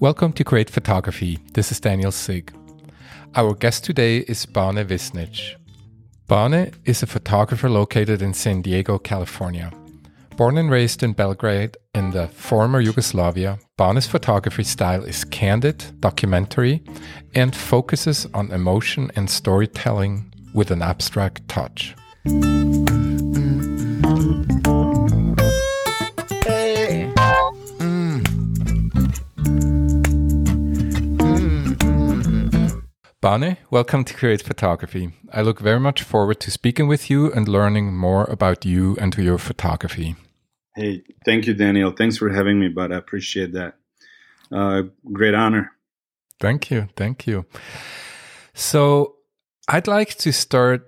Welcome to Create Photography. This is Daniel Sigg. Our guest today is Bane Visnjic. Bane is a photographer located in San Diego, California. Born and raised in Belgrade in the former Yugoslavia, Bane's photography style is candid, documentary, and focuses on emotion and storytelling with an abstract touch. Bane, welcome to Create Photography. I look very much forward to speaking with you and learning more about you and your photography. Hey, thank you, Daniel. Thanks for having me, but I appreciate that. Uh, great honor. Thank you. Thank you. So, I'd like to start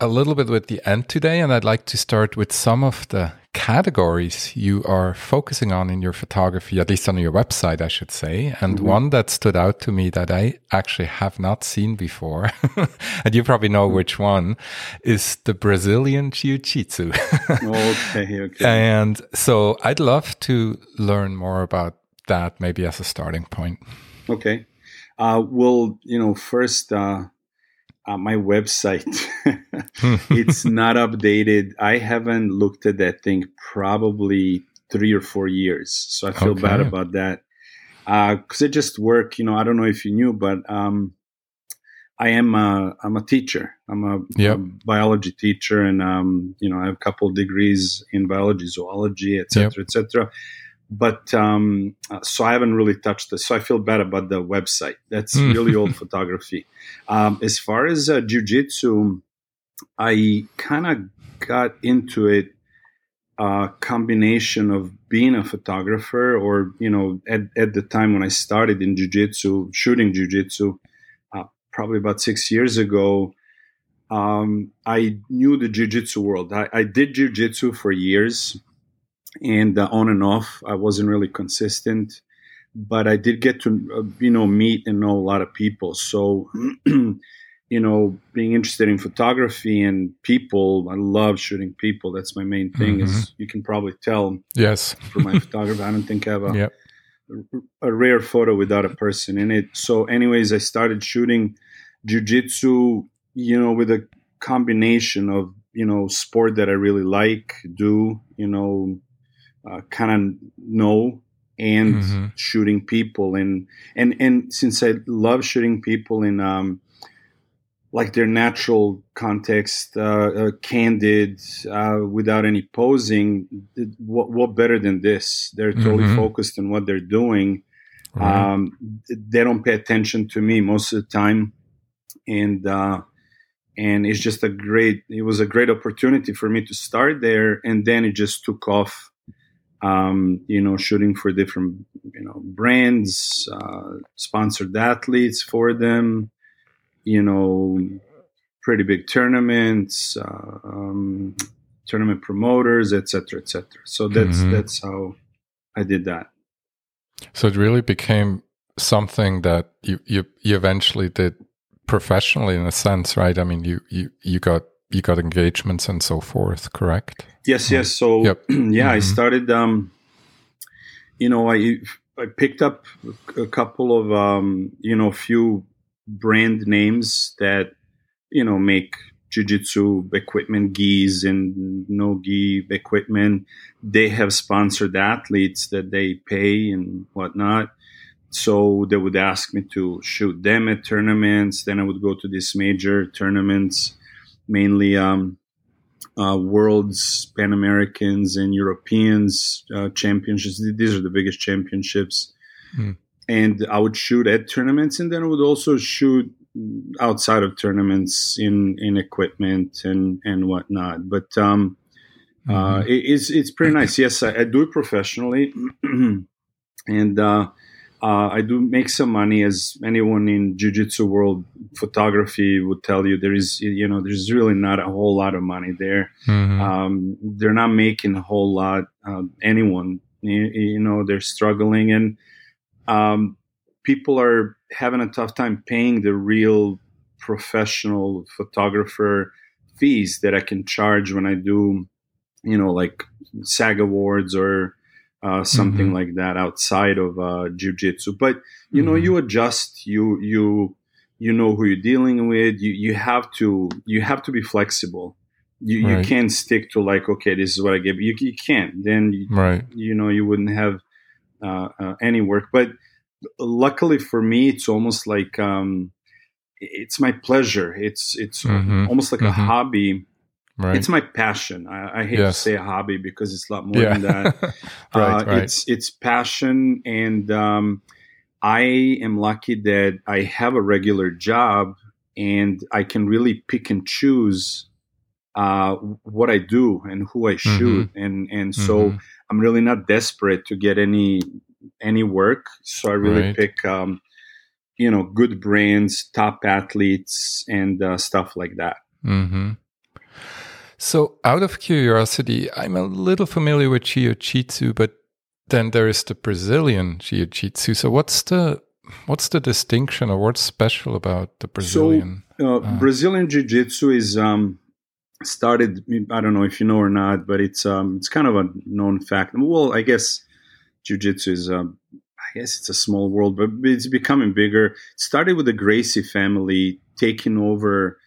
a little bit with the end today, and I'd like to start with some of the categories you are focusing on in your photography, at least on your website, I should say. And mm-hmm. one that stood out to me that I actually have not seen before, and you probably know which one, is the Brazilian Jiu Jitsu. okay, okay. And so I'd love to learn more about that, maybe as a starting point. Okay. Uh, well, you know, first, uh, uh, my website it's not updated i haven't looked at that thing probably three or four years so i feel okay. bad about that because uh, it just work you know i don't know if you knew but um, i am a, i'm a teacher i'm a, yep. a biology teacher and um, you know i have a couple degrees in biology zoology etc yep. etc but um, so I haven't really touched this. So I feel bad about the website. That's hmm. really old photography. Um, as far as uh, jujitsu, I kind of got into it a uh, combination of being a photographer, or you know, at, at the time when I started in jujitsu, shooting jujitsu, uh, probably about six years ago. Um, I knew the jiu-jitsu world. I, I did jiu-jitsu for years and uh, on and off. I wasn't really consistent, but I did get to uh, you know meet and know a lot of people. So. you know, being interested in photography and people, I love shooting people. That's my main thing. Mm-hmm. Is you can probably tell. Yes. For my photography, I don't think I have a, yep. a rare photo without a person in it. So, anyways, I started shooting jujitsu. You know, with a combination of you know sport that I really like, do you know uh, kind of know and mm-hmm. shooting people and and and since I love shooting people in um, like their natural context, uh, uh, candid, uh, without any posing. What, what, better than this? They're totally mm-hmm. focused on what they're doing. Right. Um, they don't pay attention to me most of the time, and uh, and it's just a great. It was a great opportunity for me to start there, and then it just took off um, you know, shooting for different, you know, brands, uh, sponsored athletes for them, you know, pretty big tournaments, uh, um, tournament promoters, etc., etc. So that's mm-hmm. that's how I did that. So it really became something that you you, you eventually did professionally in a sense, right? I mean, you you you got you got engagements and so forth, correct? Yes, yes. So yep. yeah, mm-hmm. I started. Um, you know, I I picked up a couple of um, you know, few brand names that you know make jiu-jitsu equipment gis and no gi equipment they have sponsored athletes that they pay and whatnot so they would ask me to shoot them at tournaments then i would go to these major tournaments mainly um, uh, worlds, Pan Americans, and Europeans uh, championships. These are the biggest championships. Mm. And I would shoot at tournaments, and then I would also shoot outside of tournaments in in equipment and and whatnot. But um, uh, mm-hmm. uh, it, it's it's pretty nice. Yes, I, I do it professionally, and uh, uh, I do make some money, as anyone in jiu-jitsu world photography would tell you. There is, you know, there's really not a whole lot of money there. Mm-hmm. Um, they're not making a whole lot. Uh, anyone, you, you, know, they're struggling, and um, people are having a tough time paying the real professional photographer fees that I can charge when I do, you know, like SAG awards or uh, something mm-hmm. like that outside of uh, jiu-jitsu but you know you mm-hmm. adjust you you you know who you're dealing with you you have to you have to be flexible you, right. you can't stick to like okay this is what i give you you can't then right you know you wouldn't have uh, uh, any work but luckily for me it's almost like um, it's my pleasure it's it's mm-hmm. almost like mm-hmm. a hobby right. it's my passion i, I hate yes. to say a hobby because it's a lot more yeah. than that right, uh, right. it's it's passion and um, i am lucky that i have a regular job and i can really pick and choose uh, what I do and who I mm-hmm. shoot, mm-hmm. and and so mm-hmm. I'm really not desperate to get any any work. So I really right. pick, um, you know, good brands, top athletes, and uh, stuff like that. Mm-hmm. So, out of curiosity, I'm a little familiar with Jiu Jitsu, but then there is the Brazilian Jiu Jitsu. So, what's the what's the distinction, or what's special about the Brazilian? So, uh, uh, Brazilian Jiu Jitsu is um, started i don't know if you know or not but it's um it's kind of a known fact well i guess jiu-jitsu is um i guess it's a small world but it's becoming bigger it started with the gracie family taking over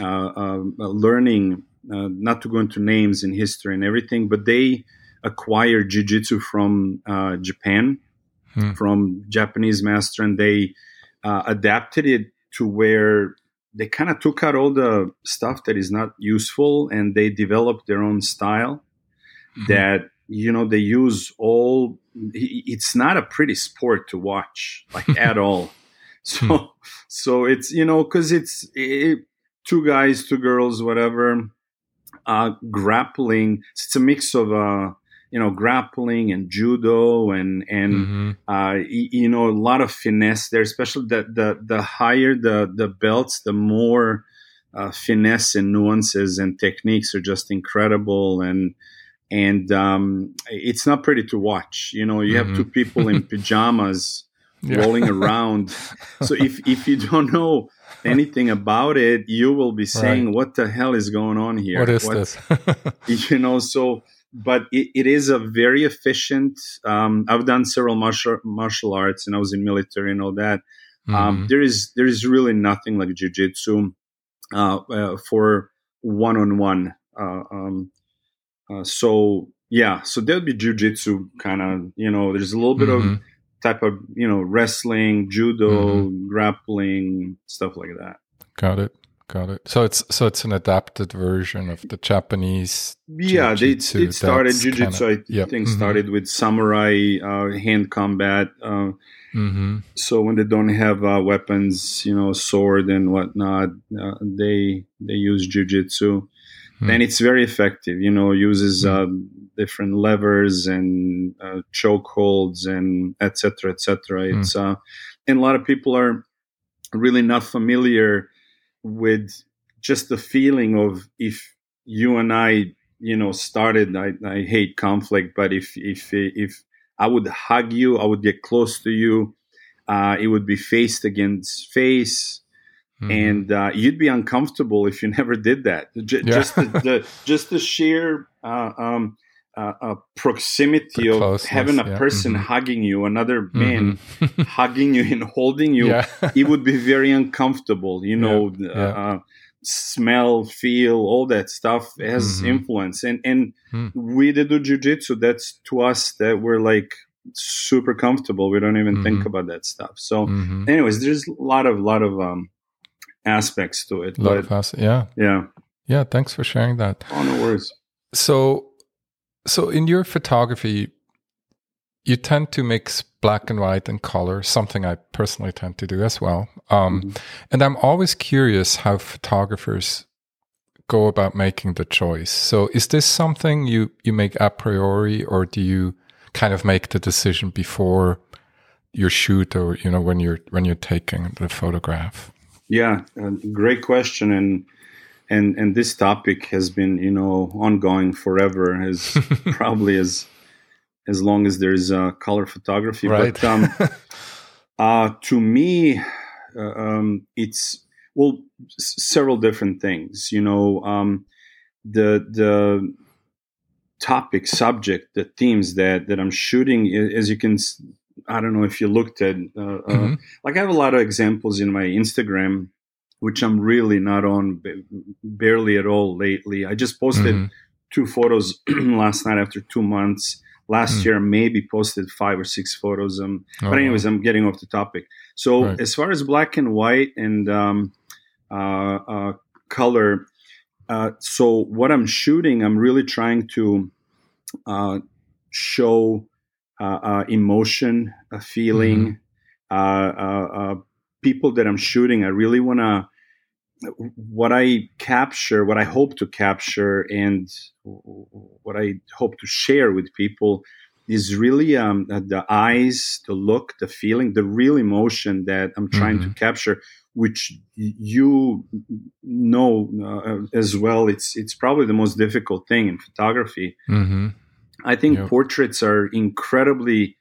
uh, uh, learning uh, not to go into names in history and everything but they acquired jiu-jitsu from uh, japan hmm. from japanese master and they uh, adapted it to where they kind of took out all the stuff that is not useful and they developed their own style mm-hmm. that you know they use all it's not a pretty sport to watch like at all so hmm. so it's you know because it's it, two guys two girls whatever uh grappling it's a mix of uh you know grappling and judo and and mm-hmm. uh, you know a lot of finesse there especially the the, the higher the the belts the more uh, finesse and nuances and techniques are just incredible and and um, it's not pretty to watch you know you mm-hmm. have two people in pajamas yeah. rolling around so if if you don't know anything about it you will be saying right. what the hell is going on here what is what, this you know so but it, it is a very efficient. Um, I've done several martial martial arts, and I was in military and all that. Um, mm-hmm. Um, there is there is really nothing like jujitsu uh, uh, for one on one. So yeah, so there'll be jujitsu kind of you know. There's a little bit mm-hmm. of type of you know wrestling, judo, mm-hmm. grappling, stuff like that. Got it. Got it. So it's so it's an adapted version of the Japanese. Yeah, they, it started jujitsu. I yep. think mm-hmm. started with samurai uh, hand combat. Uh, mm-hmm. So when they don't have uh, weapons, you know, sword and whatnot, uh, they they use jujitsu, mm. and it's very effective. You know, uses mm. Different levers and uh, choke holds and etc. etc. Mm. It's uh, and a lot of people are really not familiar with just the feeling of if you and I, you know, started. I, I hate conflict, but if if if I would hug you, I would get close to you. Uh, it would be face against face, mm-hmm. and uh, you'd be uncomfortable if you never did that. J- yeah. Just the, the, just the sheer uh, um, uh, proximity the of having a yeah. person mm-hmm. hugging you, another man mm-hmm. hugging you and holding you, yeah. it would be very uncomfortable. You know, yeah. Uh, smell, feel, all that stuff has mm-hmm. influence. And and mm. we did do jujitsu. That's to us that we're like super comfortable. We don't even think mm-hmm. about that stuff. So, mm-hmm. anyways, there's a lot of lot of um, aspects to it. a But, of yeah, yeah, yeah. Thanks for sharing that. Oh, no worries. So so in your photography, you tend to mix black and white and color, something I personally tend to do as well. Um, mm-hmm. And I'm always curious how photographers go about making the choice. So is this something you, you make a priori or do you kind of make the decision before your shoot or, you know, when you're, when you're taking the photograph? Yeah, uh, great question. And and and this topic has been you know ongoing forever as probably as as long as there's uh, color photography right. but um, uh, to me uh, um, it's well s- several different things you know um, the the topic subject the themes that that i'm shooting as you can i don't know if you looked at uh, uh mm-hmm. uh, like i have a lot of examples in my instagram which i'm really not on barely at all lately i just posted mm-hmm. two photos last night after two months last mm. year maybe posted five or six photos um, oh, but anyways wow. i'm getting off the topic so right. as far as black and white and um, uh, uh, color uh, so what I'm shooting, I'm really trying to uh, show uh, uh emotion, a feeling. Mm-hmm. People that I'm shooting, I really want to. What I capture, what I hope to capture, and what I hope to share with people is really um, the eyes, the look, the feeling, the real emotion that I'm trying mm-hmm. to capture which you know uh, as well. It's it's probably the most difficult thing in photography. Mm-hmm. I think yep. portraits are incredibly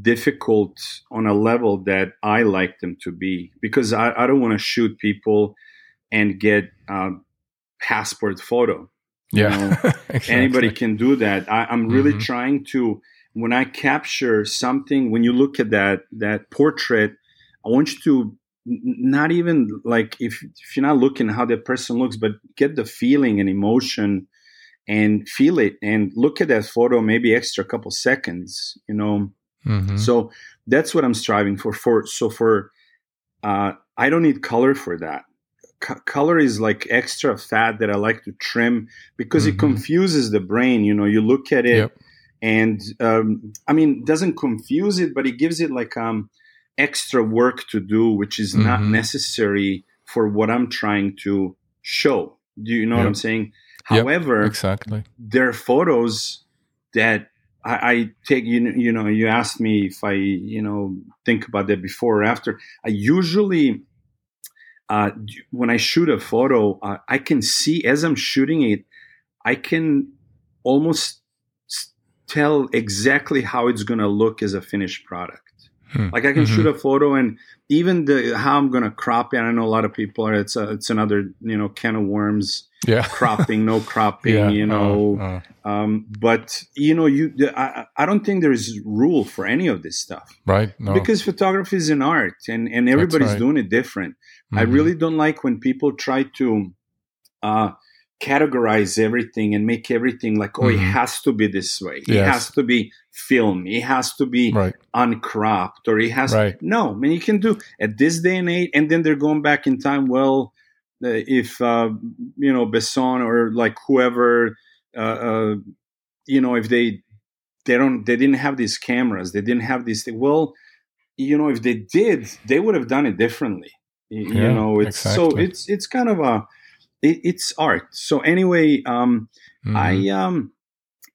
difficult on a level that I like them to be because I, I don't want to shoot people and get a passport photo. Yeah, you know? exactly. anybody can do that. I, am really mm-hmm. trying to when I capture something. When you look at that that portrait, I want you to not even like if, if you're not looking how that person looks but get the feeling and emotion and feel it and look at that photo maybe extra couple seconds you know mm-hmm. so that's what i'm striving for for so for uh, i don't need color for that C- color is like extra fat that i like to trim because mm-hmm. it confuses the brain you know you look at it yep. and um, i mean doesn't confuse it but it gives it like um extra work to do, which is mm-hmm. not necessary for what I'm trying to show. Do you know yep. what I'm saying? Yep, However, exactly, there are photos that I, I, take. You you know, you asked me if I you know think about that before or after. I usually. Uh, when I shoot a photo, uh, I can see as I'm shooting it, I can almost tell exactly how it's going to look as a finished product. Hmm. Like I can mm-hmm. shoot a photo and even the how I'm gonna crop it. I know a lot of people are. It's a, it's another you know can of worms. Yeah, cropping, no cropping. yeah. You know, uh, uh. Um, but you know, you I, I don't think there's rule for any of this stuff. Right. No. Because photography is an art, and and everybody's right. doing it different. Mm-hmm. I really don't like when people try to. Uh, categorize everything and make everything like oh mm-hmm. it has to be this way yes. it has to be film it has to be right. uncropped or it has right. no I mean you can do at this day and age and then they're going back in time well uh, if uh, you know Bresson or like whoever uh, uh, you know if they they don't they didn't have these cameras they didn't have these things well you know if they did they would have done it differently you, yeah, know it's exactly. so it's it's kind of a it, it's art. So anyway, um, mm-hmm. I um,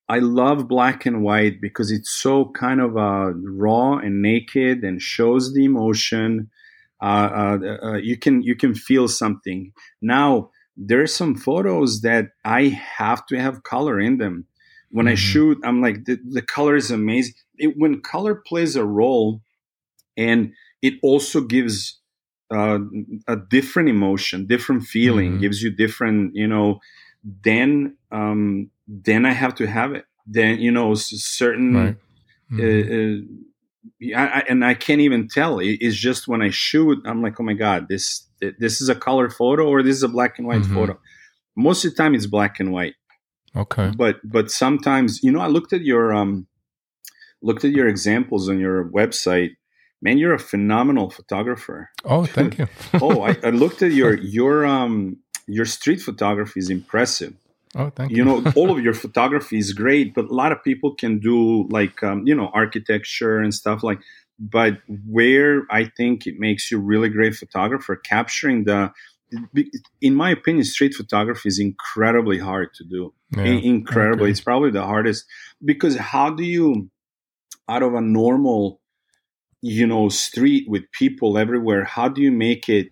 I love black and white because it's so kind of uh, raw and naked and shows the emotion. Uh, uh, uh, you can you can feel something. Now there's some photos that I have to have color in them. When mm-hmm. I shoot, I'm like the, the color is amazing. It, when color plays a role, and it also gives uh, a different emotion, different feeling, mm-hmm. gives you different, you know, then um, then I have to have it. Then you know, certain, right. Uh, mm-hmm. uh, I, I, and I can't even tell. It, it's just when I shoot, I'm like, oh my god, this this is a color photo or this is a black and white mm-hmm. photo. Most of the time, it's black and white. Okay, but but sometimes, you know, I looked at your um, looked at your examples on your website man, you're a phenomenal photographer. Oh, thank you. oh, I, I, looked at your your um your street photography is impressive. Oh, thank you. You know, all of your photography is great, but a lot of people can do like um, you know architecture and stuff like. But where I think it makes you really great photographer, capturing the in my opinion, street photography is incredibly hard to do. Yeah, incredibly, it's probably the hardest because how do you, out of a normal you know street with people everywhere how do you make it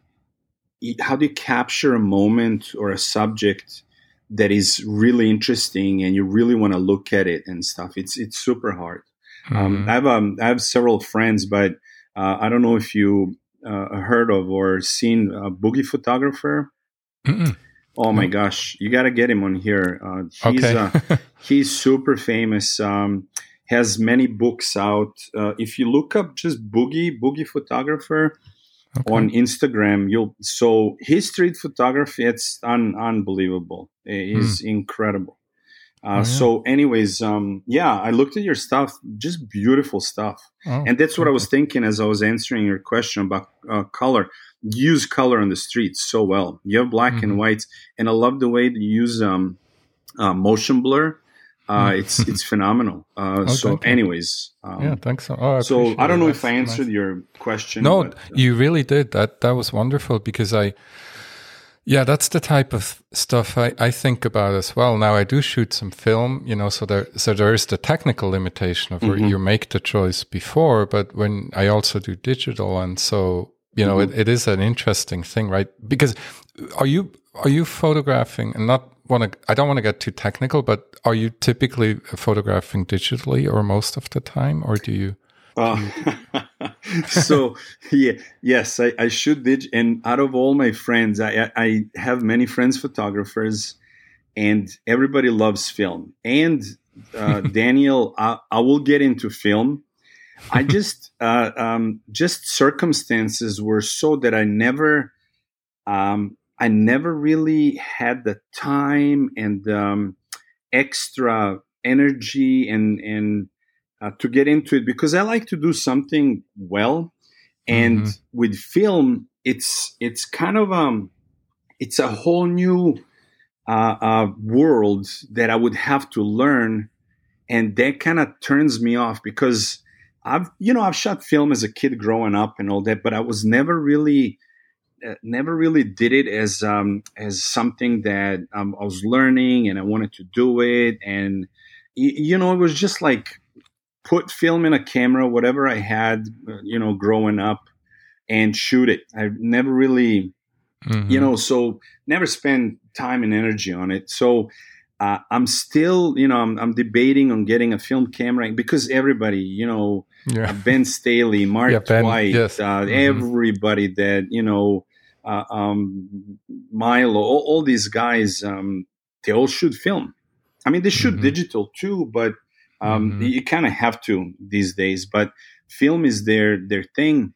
how do you capture a moment or a subject that is really interesting and you really want to look at it and stuff it's it's super hard um, mm-hmm. um, I have um, I have several friends but uh, I don't know if you uh, heard of or seen a boogie photographer Mm-mm. Oh my gosh, you got to get him on here. Uh, he's Okay. uh, he's super famous. Um, has many books out. Uh, if you look up just Boogie Boogie photographer on Instagram, you'll so his street photography. It's un, unbelievable. It's incredible. Uh, Hmm. Oh, yeah. So, anyways, um, yeah, I looked at your stuff. Just beautiful stuff. Oh, And that's what I was thinking as I was answering your question about uh, color. You use color on the streets so well. You have black Mhm. and whites, and I love the way that you use um, uh, motion blur. Uh, Mm. it's it's phenomenal. Uh, Oh, so, anyways, um, yeah, thanks. So, oh, I so I don't know if I answered nice. your question. No, but, uh, you really did. That that was wonderful because I, yeah, that's the type of stuff I, I think about as well. Now I do shoot some film, you know, so there so there is the technical limitation of where Mhm. you make the choice before, but when I also do digital, and so you know, Mhm. it, it is an interesting thing, right? Because are you are you photographing and not want to? I don't want to get too technical, but are you typically photographing digitally or most of the time, or do you? Uh, so yeah, yes, I, I shoot dig. And out of all my friends, I, I I have many friends photographers, and everybody loves film. And uh, Daniel, I, I will get into film. I just uh, um, just circumstances were so that I never um, I never really had the time and um, extra energy and and uh, to get into it because I like to do something well, and Mhm. with film, it's it's kind of um, it's a whole new uh, uh, world that I would have to learn, and that kind of turns me off because I've you know I've shot film as a kid growing up and all that, but I was never really never really did it as um, as something that um, I was learning and I wanted to do it, and you know it was just like put film in a camera, whatever I had, uh, you know, growing up, and shoot it. I never really Mhm. you know so never spend time and energy on it so uh, i'm still you know I'm, I'm debating on getting a film camera because everybody you know yeah. uh, ben staley mark Yeah, Ben, white yes. uh, Mhm. everybody that you know uh, um, milo all, all these guys um, they all shoot film i mean they shoot Mhm. digital too but um, Mhm. you kind of have to these days but film is their their thing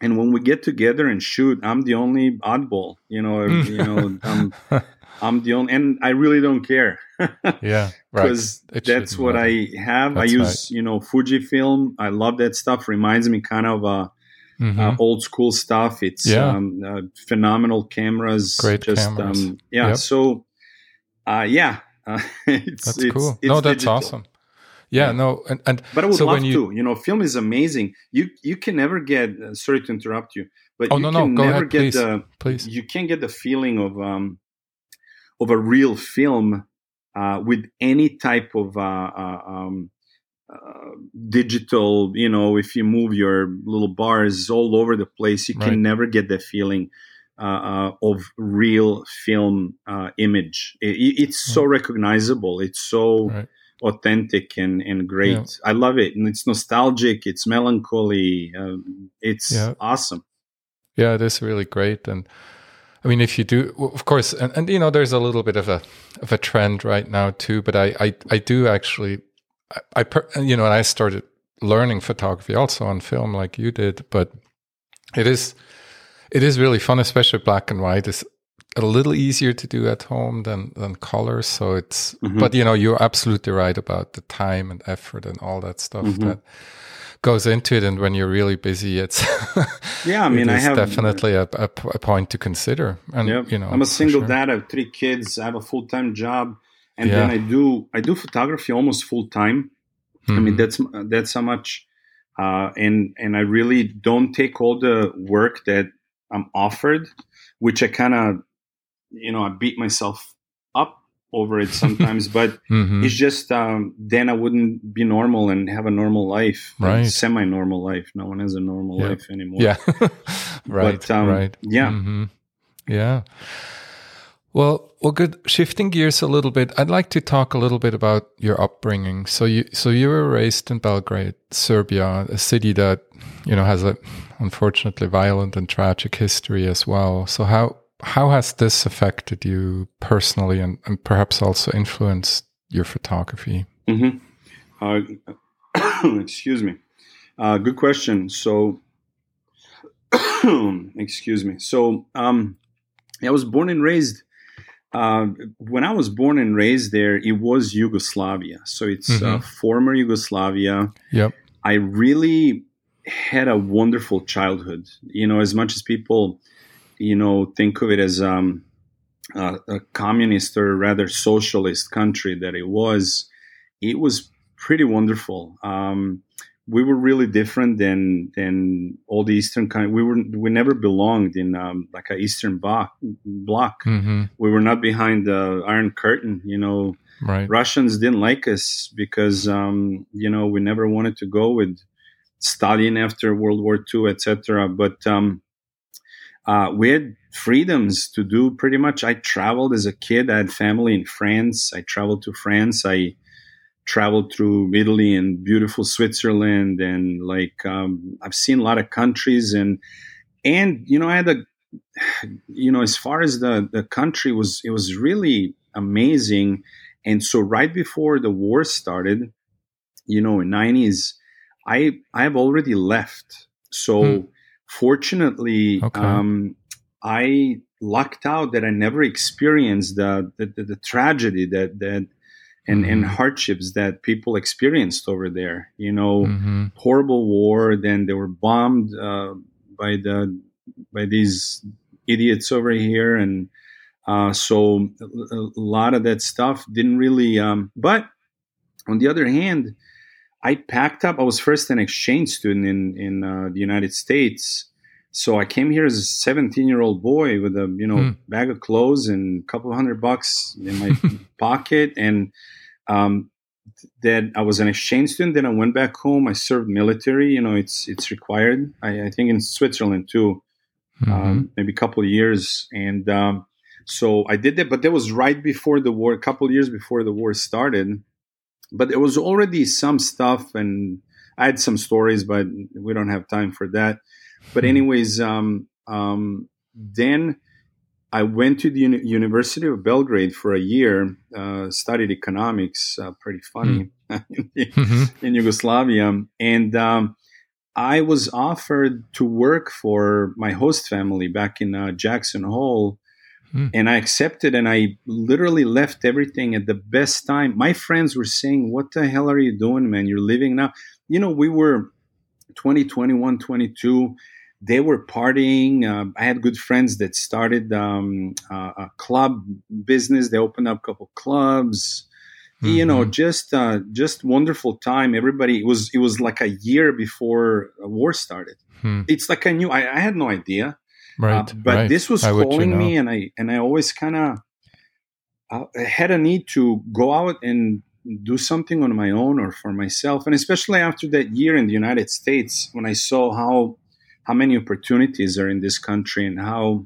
and when we get together and shoot i'm the only oddball you know you know i'm i'm the only and i really don't care yeah, right. because that's what matter. i have That's i use you know fujifilm i love that stuff reminds me kind of uh, Mhm. uh old school stuff it's Yeah. um, uh, phenomenal cameras Great just cameras. um yeah Yep. so uh yeah uh, it's that's it's, cool. it's no, that's digital. awesome. Yeah, Yeah. no, and, and But I would So love when you- to. You know, film is amazing. You you can never get. Uh, sorry to interrupt you, but Oh, you no, no, go never ahead, get please. the. please. You can't get the feeling of um, of a real film uh, with any type of uh, uh, um, uh, digital. You know, if you move your little bars all over the place, you can never get the feeling. Uh, uh, of real film uh, image, it, it's so recognizable. It's so Right. authentic and, and great. Yeah. I love it. And it's nostalgic, it's melancholy. Um, it's Yeah. awesome. Yeah, it is really great. And I mean, if you do, of course, and, and you know, there's a little bit of a of a trend right now too. But I I, I do actually, I, I per, you know, and I started learning photography also on film like you did. But it is it is really fun, especially black and white. It's a little easier to do at home than than color. So it's, Mhm. but you know, you're absolutely right about the time and effort and all that stuff Mhm. that goes into it. And when you're really busy, it's Yeah, I mean, I have definitely a point to consider. And Yeah, you know, I'm a single sure. dad. I have three kids. I have a full time job, and Yeah. then I do I do photography almost full time. I mean, Mhm. that's that's how much, uh, and and I really don't take all the work that I'm offered, which I kind of, you know, I beat myself up over it sometimes, but Mhm. it's just um, then I wouldn't be normal and have a normal life, Right. Semi normal life. No one has a normal Yeah. life anymore. yeah, right, But, um, right, yeah. Mhm. yeah. Well, well, good. Shifting gears a little bit, I'd like to talk a little bit about your upbringing. So you, so you were raised in Belgrade, Serbia, a city that you know has a unfortunately violent and tragic history as well. So how how has this affected you personally and, and perhaps also influenced your photography? Mm-hmm. Uh, excuse me. Uh, good question. So, excuse me. So, um, I was born and raised. Uh, when I was born and raised there, it was Yugoslavia. So it's uh, mm-hmm. former Yugoslavia. Yep. I really had a wonderful childhood. You know, as much as people, you know, think of it as um, a, a communist or rather socialist country that it was, it was pretty wonderful. Um, we were really different than than all the Eastern kind. We were we never belonged in um, like a Eastern bloc. block. Mm-hmm. We were not behind the Iron Curtain. You know, right. Russians didn't like us because um, you know we never wanted to go with Stalin after World War II, etc. But um, uh, we had freedoms to do pretty much. I traveled as a kid. I had family in France. I traveled to France. I traveled through Italy and beautiful Switzerland, and like um, I've seen a lot of countries, and and you know I had a you know as far as the the country was, it was really amazing. And so right before the war started, you know, in nineties, I I have already left. So hmm. fortunately, okay. um, I lucked out that I never experienced the the, the, the tragedy that that and, mm-hmm. and hardships that people experienced over there. You know, mm-hmm. horrible war. Then they were bombed uh, by the by these idiots over here, and uh, so a, lot of that stuff didn't really. Um, but on the other hand, I packed up. I was first an exchange student in in uh, the United States. So I came here as a 17 year old boy with a you know mm. bag of clothes and a couple of hundred bucks in my pocket, and um, that I was an exchange student. Then I went back home. I served military. You know, it's it's required. I, I think in Switzerland too, mm-hmm. um, maybe a couple of years. And um, so I did that. But that was right before the war, a couple of years before the war started. But there was already some stuff, and I had some stories, but we don't have time for that. But hmm. anyways, um, um, then I went to the Uni- University of Belgrade for a year, uh, studied economics, uh, pretty funny, mm. in, mm-hmm. in, Yugoslavia. And um, I was offered to work for my host family back in uh, Jackson Hole. Mm. And I accepted, and I literally left everything at the best time. My friends were saying, What the hell are you doing, man? You're living now. You know, we were 20, 21, 22 they were partying. Uh, I had good friends that started um, uh, a club business. They opened up a couple clubs. Mm-hmm. You know, just uh, just wonderful time. Everybody it was it was like a year before a war started. Hmm. It's like I knew I, I, had no idea, uh, right? but right. this was calling you know? me, and I and I always kind of uh, had a need to go out and do something on my own or for myself, and especially after that year in the United States when I saw how how many opportunities are in this country and how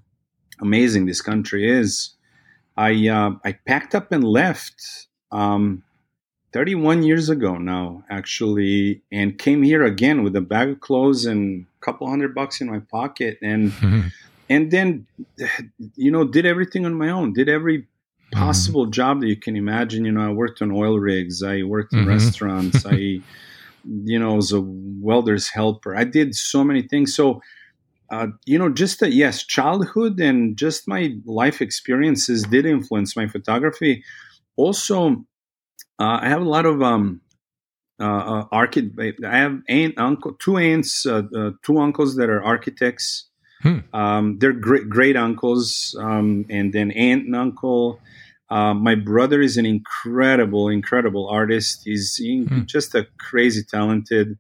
amazing this country is. I uh, I packed up and left um, 31 years ago now, actually, and came here again with a bag of clothes and a couple hundred bucks in my pocket, and and then you know did everything on my own, did every mm-hmm. possible mm-hmm. job that you can imagine. You know, I worked on oil rigs, I worked in mm-hmm. restaurants, I you know, as a welder's helper. I did so many things. So, uh, you know, just that, yes, childhood and just my life experiences did influence my photography. Also, uh, I have a lot of um, uh, uh architect. I have aunt, uncle, two aunts, uh, uh, two uncles that are architects. Hmm. Um, they're great, great uncles, um, and then aunt and uncle. Uh, my brother is an incredible, incredible artist. He's in, hmm. just a crazy talented.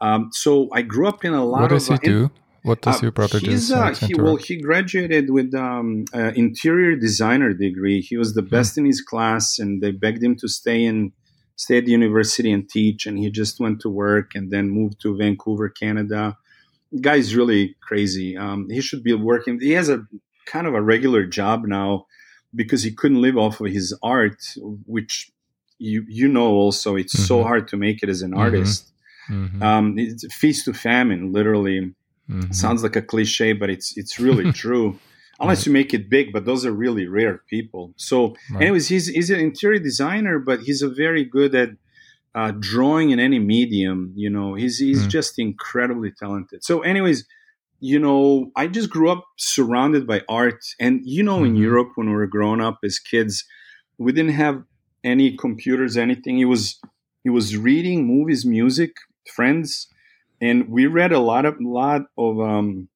Um, so I grew up in a lot what of. What does he do? What does uh, your brother do? Uh, he, well, he graduated with um, interior designer degree. He was the hmm. best in his class, and they begged him to stay in stay at the university and teach. And he just went to work and then moved to Vancouver, Canada. The guy's really crazy. Um, he should be working. He has a kind of a regular job now because he couldn't live off of his art, which you you know also it's mm-hmm. so hard to make it as an mm-hmm. artist. Mm-hmm. Um, it's feast to famine, literally. Mm-hmm. Sounds like a cliche, but it's it's really true. unless right. you make it big. But those are really rare people. So, right. anyways, he's he's an interior designer, but he's a very good at uh, drawing in any medium. You know, he's he's mm. just incredibly talented. So, anyways, you know, I just grew up surrounded by art, and you know, mm-hmm. in Europe when we were growing up as kids, we didn't have any computers, anything. It was it was reading, movies, music, friends, and we read a lot of lot of um,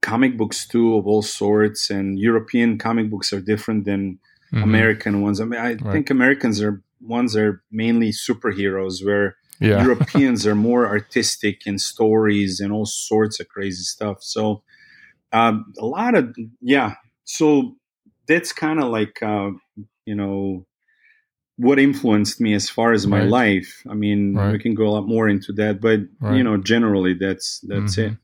comic books too of all sorts. And European comic books are different than mm-hmm. American ones. I mean, I right. think Americans are ones are mainly superheroes, where yeah. Europeans are more artistic in stories and all sorts of crazy stuff. So um, a lot of yeah. So that's kind of like uh, you know what influenced me as far as my right. life. I mean, right. we can go a lot more into that, but right. you know, generally that's that's mm-hmm. it.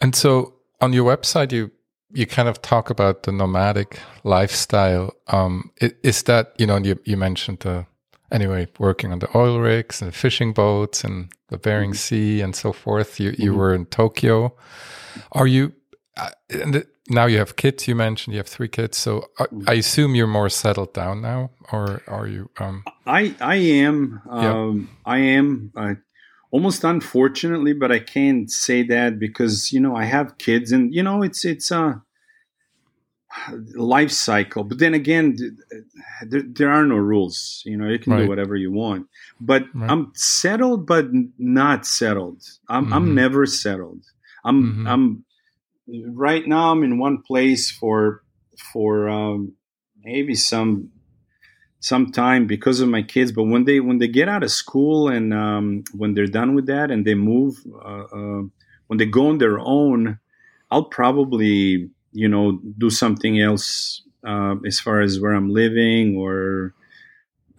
And so on your website, you you kind of talk about the nomadic lifestyle. Um, is that you know you you mentioned the anyway working on the oil rigs and fishing boats and the Bering mm-hmm. Sea and so forth. You you mm-hmm. were in Tokyo. Are you? Uh, and now you have kids. You mentioned you have three kids, so I, mm. I assume you're more settled down now, or are you? Um... I I am. Um, yeah. I am. Uh, almost unfortunately, but I can't say that because you know I have kids, and you know it's it's a life cycle. But then again, there, there are no rules. You know, you can right. do whatever you want. But right. I'm settled, but not settled. I'm mm-hmm. I'm never settled. I'm mm-hmm. I'm right now I'm in one place for for um, maybe some some time because of my kids. But when they when they get out of school and um, when they're done with that and they move, uh, uh, when they go on their own, I'll probably you know do something else uh, as far as where I'm living or.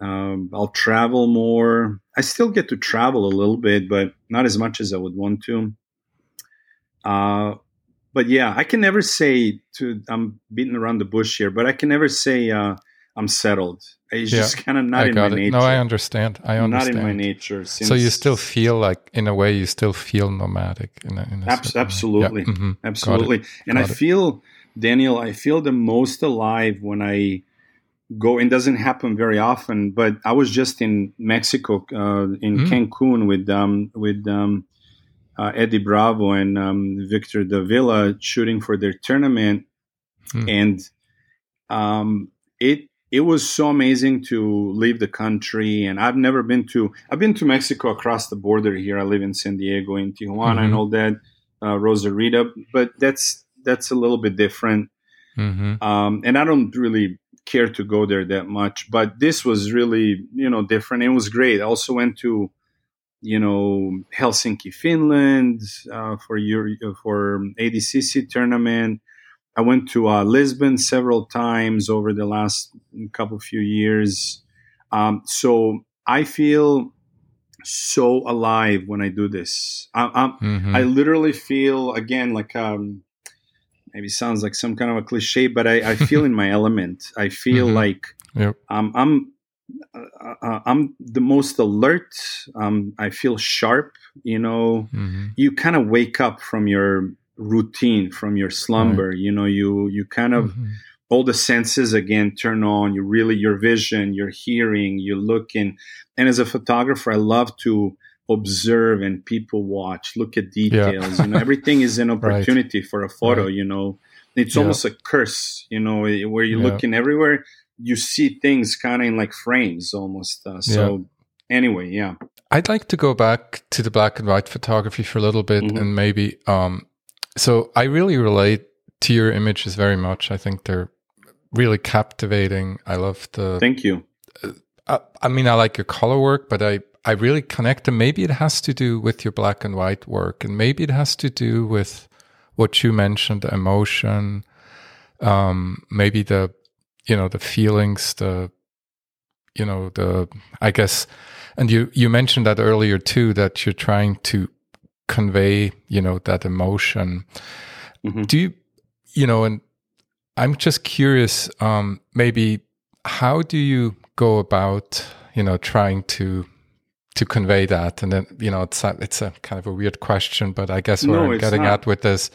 Um, I'll travel more. I still get to travel a little bit, but not as much as I would want to. Uh, but yeah, I can never say to I'm beating around the bush here, but I can never say uh, I'm settled. It's yeah, just kind of not I in my it. nature. No, I understand. I understand. Not in my nature. so you still feel like, in a way, you still feel nomadic. In a, in a Abs- absolutely, yeah. mm-hmm. absolutely. And Got I feel, Daniel, I feel the most alive when I go. It doesn't happen very often, but I was just in Mexico, uh, in mm. Cancun, with um, with um, uh, Eddie Bravo and um, Victor Davila shooting for their tournament, hmm. and um, it it was so amazing to leave the country. And I've never been to I've been to Mexico across the border here. I live in San Diego, in Tijuana, mm-hmm. and all that, uh, Rosarito, but that's that's a little bit different. Mm-hmm. Um, and I don't really care to go there that much, but this was really you know different. It was great. I also went to you know Helsinki, Finland uh, for your for ADCC tournament. I went to uh, Lisbon several times over the last couple few years. Um, so I feel so alive when I do this. I, mm-hmm. I literally feel again like um, maybe sounds like some kind of a cliche, but I, I feel in my element. I feel mm-hmm. like yep. um, I'm uh, uh, I'm the most alert. Um, I feel sharp. You know, mm-hmm. you kind of wake up from your routine, from your slumber. Right. You know, you you kind of mm-hmm. all the senses again turn on. You really your vision, your hearing, you're looking. And as a photographer, I love to observe and people watch, look at details. Yeah. you know, everything is an opportunity right. for a photo. Right. You know, it's yeah. almost a curse. You know, where you're yeah. looking everywhere you see things kind of in like frames almost. Uh, so anyway, yeah. I'd like to go back to the black and white photography for a little bit mm-hmm. and maybe um so I really relate to your images very much. I think they're really captivating. I love the Thank you. Uh, I, I mean I like your color work, but I I really connect and maybe it has to do with your black and white work and maybe it has to do with what you mentioned, the emotion, um, maybe the you know the feelings the you know the i guess and you you mentioned that earlier too that you're trying to convey you know that emotion mm-hmm. do you you know and i'm just curious um maybe how do you go about you know trying to to convey that? And then, you know, it's a, it's a kind of a weird question, but I guess No, I'm getting not. at with this,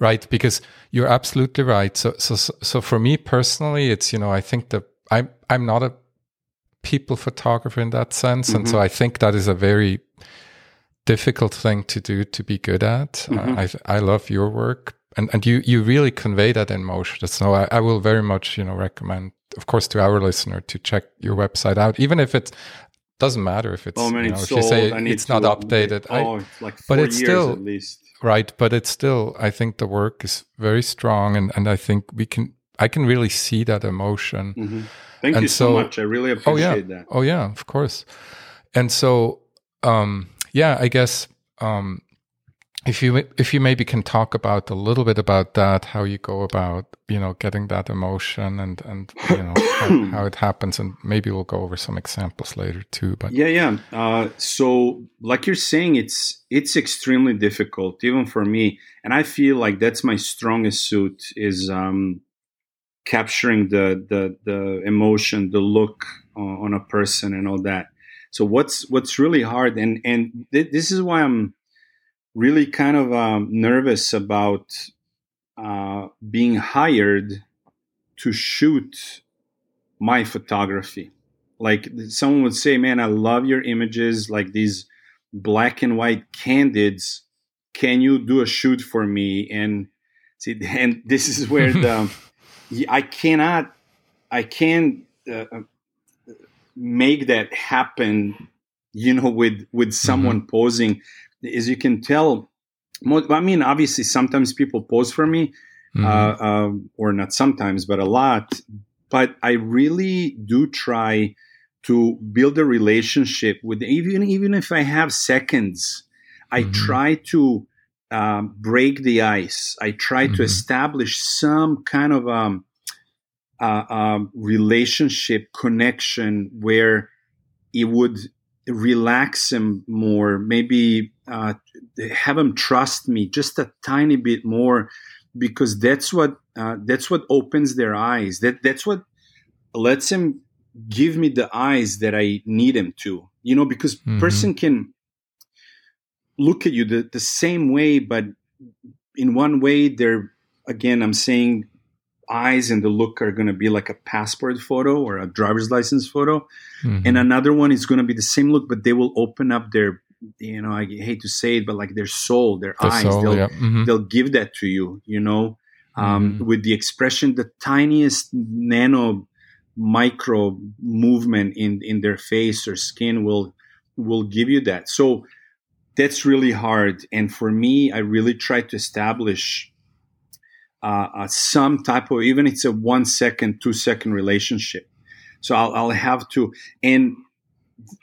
right? Because you're absolutely right. So, so, so, for me personally, it's, you know, I think that I'm, I'm not a people photographer in that sense. And Mm-hmm. so I think that is a very difficult thing to do to be good at. Mm-hmm. Uh, I, I love your work and, and you, you really convey that in motion. So I, I will very much, you know, recommend, of course, to our listener to check your website out, even if it doesn't matter if it's, Oh man, you know, it's if you say. It's not updated. I- Oh, it's like but four it's years still- at least. right. But it's still, I think the work is very strong and, and I think we can, I can really see that emotion. Mhm. Thank And you so, so- much. I really Oh yeah. appreciate that. Oh yeah, of course. And so um yeah, I guess um if you if you maybe can talk about a little bit about that, how you go about, you know, getting that emotion and and you know how, how it happens and maybe we'll go over some examples later too. But Yeah, yeah. Uh, so, like you're saying, it's it's extremely difficult, even for me. And I feel like that's my strongest suit is um, capturing the the the emotion, the look on, on a person, and all that. So, what's what's really hard, and and th- this is why I'm really kind of um, nervous about uh, being hired to shoot my photography. Like someone would say man i love your images like these black and white candids. Can you do a shoot for me? And see and this is where the i cannot i can't uh, make that happen you know with with someone posing as you can tell i mean obviously sometimes people pose for me mhm. uh, um, or not sometimes, but a lot. But I really do try to build a relationship with even even if I have seconds. I Mhm. try to um, break the ice. I try to Mhm. establish some kind of um, uh, um, relationship connection where it would relax him more. Maybe uh, have him trust me just a tiny bit more because that's what uh, that's what opens their eyes. That that's what lets him give me the eyes that I need him to. You know, because Mhm. person can look at you the, the same way, but in one way they're again I'm saying eyes and the look are going to be like a passport photo or a driver's license photo Mhm. and another one is going to be the same look but they will open up their you know i hate to say it but like their soul their The eyes soul, they'll, yeah. Mhm. they'll give that to you you know um, Mhm. with the expression the tiniest nano micro movement in in their face or skin will will give you that so that's really hard and for me i really try to establish uh, uh, some type of even it's a one second two second relationship. So i'll, I'll have to and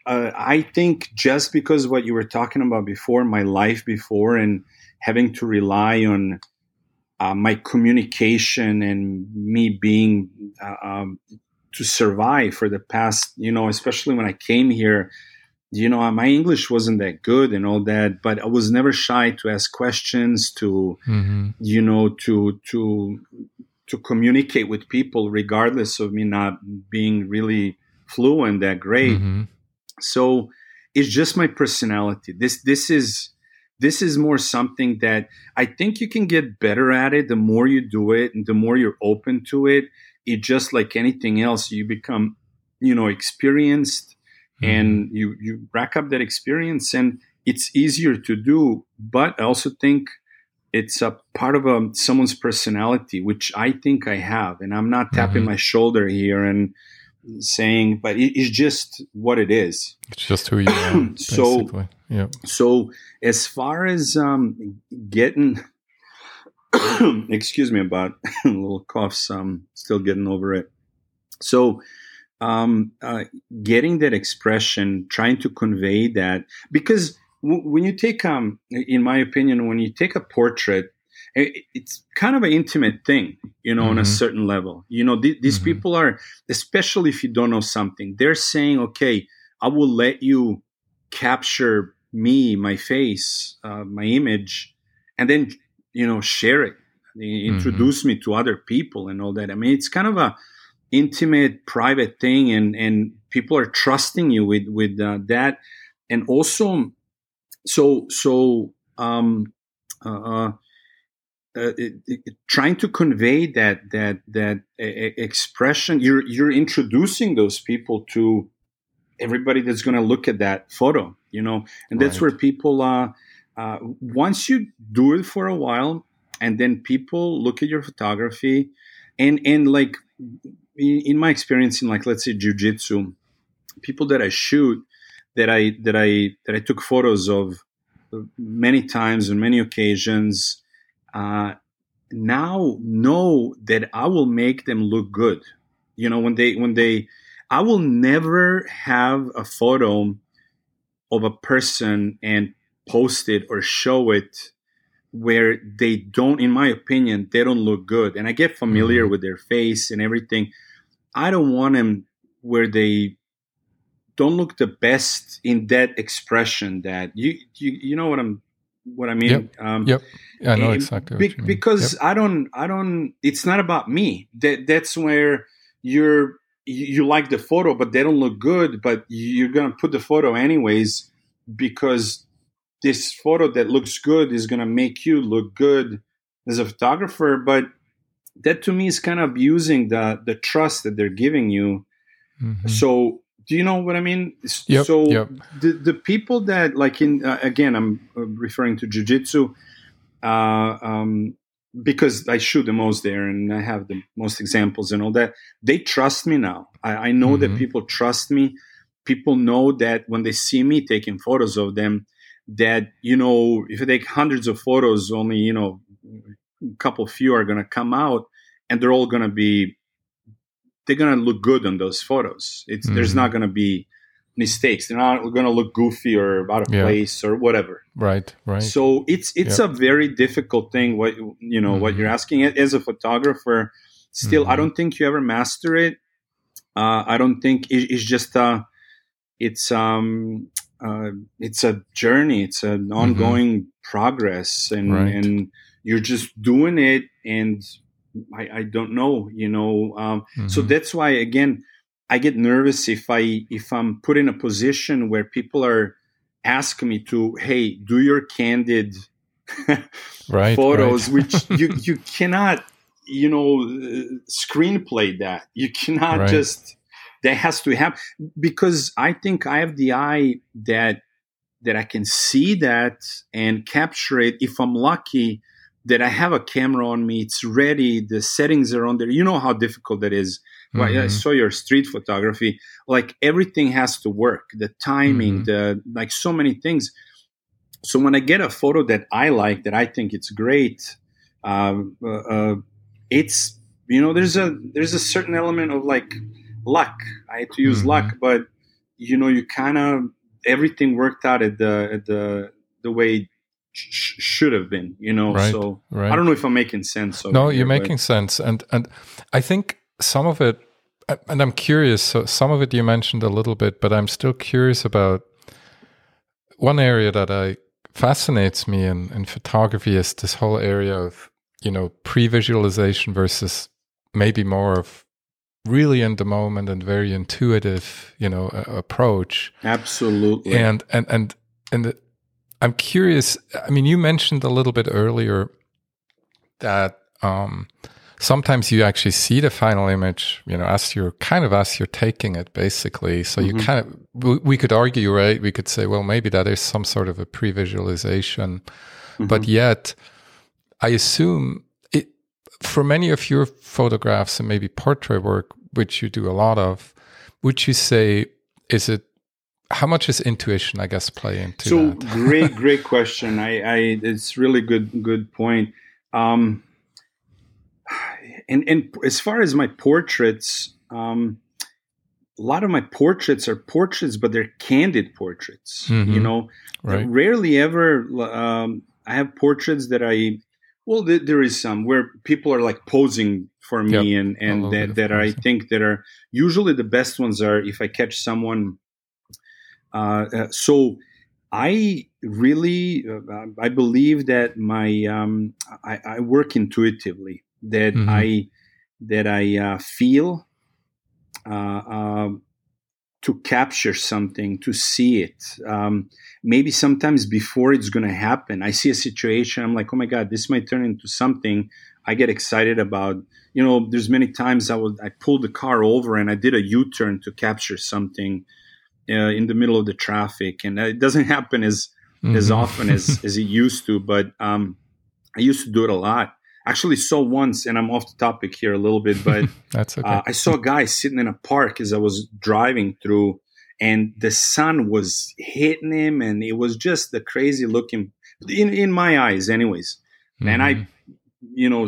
uh, i think just because what you were talking about before my life before and having to rely on uh, my communication and me being uh, um, to survive for the past you know especially when i came here you know my english wasn't that good and all that but i was never shy to ask questions to Mhm. you know to to to communicate with people regardless of me not being really fluent that great Mhm. so it's just my personality this this is this is more something that i think you can get better at it the more you do it and the more you're open to it it just like anything else you become you know experienced Mm-hmm. and you you rack up that experience and it's easier to do but i also think it's a part of um, someone's personality which i think i have and i'm not tapping Mhm. my shoulder here and saying but it, it's just what it is It's just who you are, So- yeah. so as far as um, getting excuse me about a little coughs i'm still getting over it so um, uh, getting that expression trying to convey that because w- when you take um in my opinion when you take a portrait i- it's kind of an intimate thing you know on a Mhm. certain level you know th- these Mhm. people are especially if you don't know something they're saying okay i will let you capture me my face uh, my image and then you know share it introduce me to other people and all that i mean it's kind of a intimate private thing and and people are trusting you with with uh, that. And also so so um, uh, uh, uh it, it, trying to convey that that that expression you're you're introducing those people to everybody that's going to look at that photo you know? And that's where people uh, uh, once you do it for a while and then people look at your photography and and like in, in my experience in like let's say jiu-jitsu people that i shoot that i that i that i took photos of many times on many occasions uh, now know that i will make them look good you know when they when they i will never have a photo of a person and post it or show it where they don't in my opinion they don't look good and i get familiar mm-hmm. with their face and everything i don't want them where they don't look the best in that expression that you you, you know what i'm what i mean yep, um, yep. i know exactly be, because yep. i don't i don't it's not about me that that's where you're you like the photo but they don't look good but you're gonna put the photo anyways because this photo that looks good is going to make you look good as a photographer but that to me is kind of abusing the the trust that they're giving you mm-hmm. so do you know what i mean yep, so yep. the the people that like in uh, again i'm uh, referring to jiu-jitsu uh, um, because I shoot the most there and I have the most examples and all that, they trust me now. I, I know mm-hmm. that people trust me. People know that when they see me taking photos of them, that you know if you take hundreds of photos only you know a couple few are going to come out and they're all going to be they're going to look good on those photos it's mm-hmm. there's not going to be mistakes they're not going to look goofy or out of yeah. place or whatever right right so it's it's yep. a very difficult thing what you know mm-hmm. what you're asking as a photographer still mm-hmm. i don't think you ever master it uh, i don't think it, it's just uh it's um uh, it's a journey. It's an mm-hmm. ongoing mm-hmm. progress, and right. and you're just doing it. And I, I don't know, you know. Um, mm-hmm. So that's why again, I get nervous if I if I'm put in a position where people are asking me to, hey, do your candid right, photos, right. which you you cannot, you know, uh, screenplay that. You cannot right. just that has to happen because I think I have the eye that that I can see that and capture it if I'm lucky that I have a camera on me, it's ready, the settings are on there. You know how difficult that is. Mm-hmm. I saw your street photography. Like everything has to work, the timing, mm-hmm. the like so many things. So when I get a photo that I like, that I think it's great, um, uh, uh, it's you know there's a there's a certain element of like luck. I had to use mm-hmm. luck, but you know, you kind of everything worked out at the at the the way sh- should have been. You know, right, so right. I don't know if I'm making sense. No, you're making sense, and and I think some of it, and I'm curious. So some of it you mentioned a little bit, but I'm still curious about one area that I fascinates me in, in photography is this whole area of you know pre-visualization versus maybe more of really in the moment and very intuitive, you know, uh, approach. Absolutely. And and and and the, I'm curious. I mean, you mentioned a little bit earlier that um, sometimes you actually see the final image, you know, as you're kind of as you're taking it, basically. So mm-hmm. you kind of we, we, could argue, right? We could say, well, maybe that is some sort of a pre-visualization, mm-hmm. but yet, I assume it for many of your photographs and maybe portrait work, which you do a lot of, would you say is it how much is intuition? I guess play into so that? great, great question. I, I, it's really good, good point. Um, and and as far as my portraits, um, a lot of my portraits are portraits, but they're candid portraits. Mm-hmm. You know, right. rarely ever. Um, I have portraits that I well, th- there is some where people are like posing for me, yep. and and that, that I think that are usually the best ones are if I catch someone. Uh, uh, so I really uh, I believe that my um, I, I, work intuitively that mm-hmm. I that I uh, feel uh, um, to capture something, to see it. Um, maybe sometimes before it's going to happen, I see a situation, I'm like, oh my God, this might turn into something I get excited about. You know, there's many times I would I pulled the car over and I did a U-turn to capture something uh, in the middle of the traffic, and it doesn't happen as mm-hmm. as often as as it used to. But um, I used to do it a lot. Actually, saw once, and I'm off the topic here a little bit, but that's okay. Uh, I saw a guy sitting in a park as I was driving through, and the sun was hitting him, and it was just the crazy looking in in my eyes, anyways. Mm-hmm. And I, mm-hmm. you know,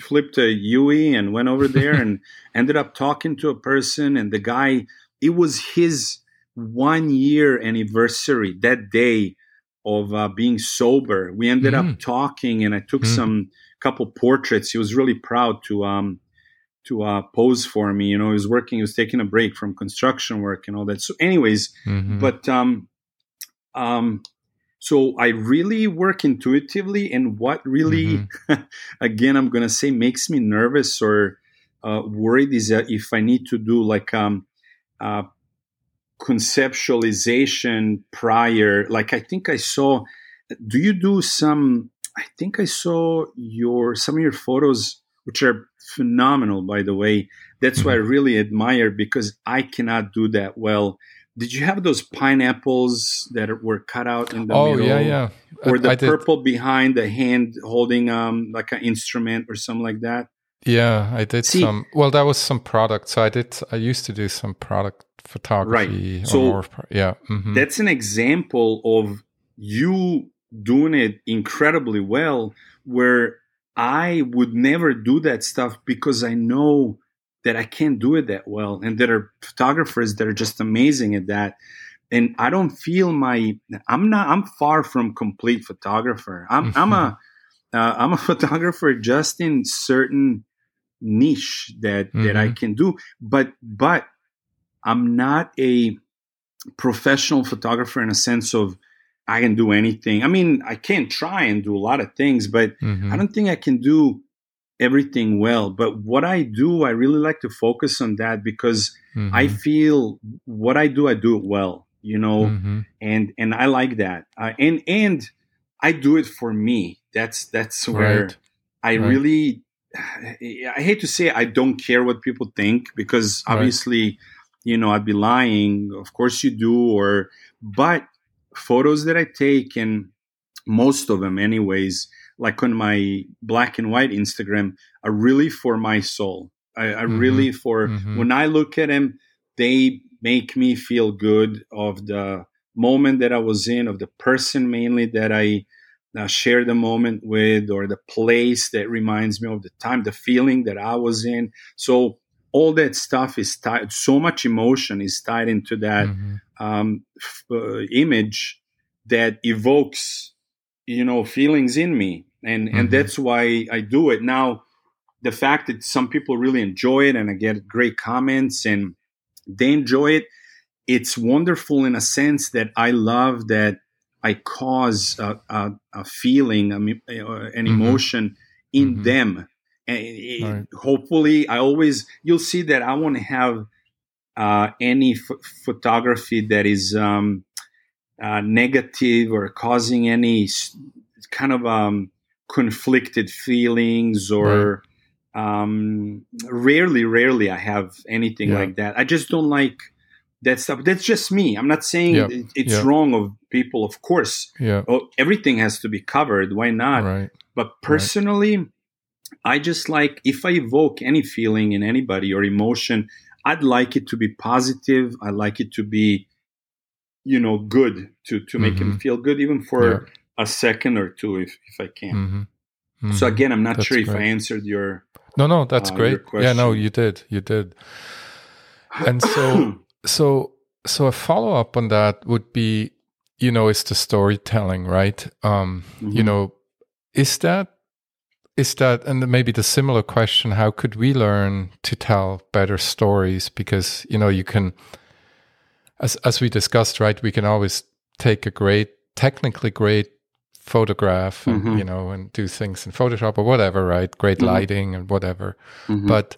flipped a UE and went over there and ended up talking to a person, and the guy it was his one year anniversary that day of uh, being sober. We ended mm. up talking, and I took mm. some couple portraits. He was really proud to um, to uh, pose for me. You know, he was working. He was taking a break from construction work and all that. So, anyways, mm-hmm. but um, um, so I really work intuitively, and what really, mm-hmm. again, I'm gonna say makes me nervous or uh, worried is that if I need to do like um, uh, conceptualization prior. Like I think I saw. Do you do some? I think I saw your some of your photos, which are phenomenal, by the way. That's mm-hmm. why I really admire because I cannot do that well. Did you have those pineapples that were cut out in the middle? oh, middle? yeah, yeah. Or the I purple behind the hand holding um like an instrument or something like that? Yeah, I did See, some. Well, that was some product. So I did. I used to do some product photography. Right. So more, yeah, mm-hmm. that's an example of you doing it incredibly well. Where I would never do that stuff because I know that I can't do it that well, and there are photographers that are just amazing at that. And I don't feel my. I'm not. I'm far from complete photographer. I'm. I'm a. am a photographer just in certain niche that mm-hmm. that I mm-hmm. can do. But but I'm not a professional photographer in a sense of I can do anything. I mean, I can try and do a lot of things, but mm-hmm. I don't think I can do everything well. But what I do, I really like to focus on that because mm-hmm. I feel what I do, I do it well, you know, mm-hmm. and and I like that. Uh, and and I do it for me. That's that's where right. I right. really. I hate to say I don't care what people think because obviously. Right you know, I'd be lying. Of course you do. Or, but photos that I take, and most of them, anyways, like on my black and white Instagram, are really for my soul. I, I mm-hmm. really for mm-hmm. when I look at them, they make me feel good of the moment that I was in, of the person mainly that I uh, share the moment with, or the place that reminds me of the time, the feeling that I was in. So all that stuff is tied so much emotion is tied into that mm-hmm. um, f- uh, image that evokes you know feelings in me and mm-hmm. and that's why i do it now the fact that some people really enjoy it and i get great comments and they enjoy it it's wonderful in a sense that i love that i cause a, a, a feeling uh, an mm-hmm. emotion in mm-hmm. them and right. hopefully i always you'll see that i won't have uh, any f- photography that is um, uh, negative or causing any kind of um, conflicted feelings or right. um, rarely rarely i have anything yeah. like that i just don't like that stuff that's just me i'm not saying yep. it's yep. wrong of people of course yeah oh, everything has to be covered why not right. but personally right I just like if I evoke any feeling in anybody or emotion, I'd like it to be positive. I like it to be, you know, good to to make mm-hmm. him feel good, even for yeah. a second or two, if if I can. Mm-hmm. Mm-hmm. So again, I'm not that's sure if I answered your. No, no, that's uh, great. Yeah, no, you did, you did. And so, so, so a follow up on that would be, you know, it's the storytelling, right? Um, you mm-hmm. know, is that is that and maybe the similar question how could we learn to tell better stories because you know you can as as we discussed right we can always take a great technically great photograph and mm-hmm. you know and do things in photoshop or whatever right great mm-hmm. lighting and whatever mm-hmm. but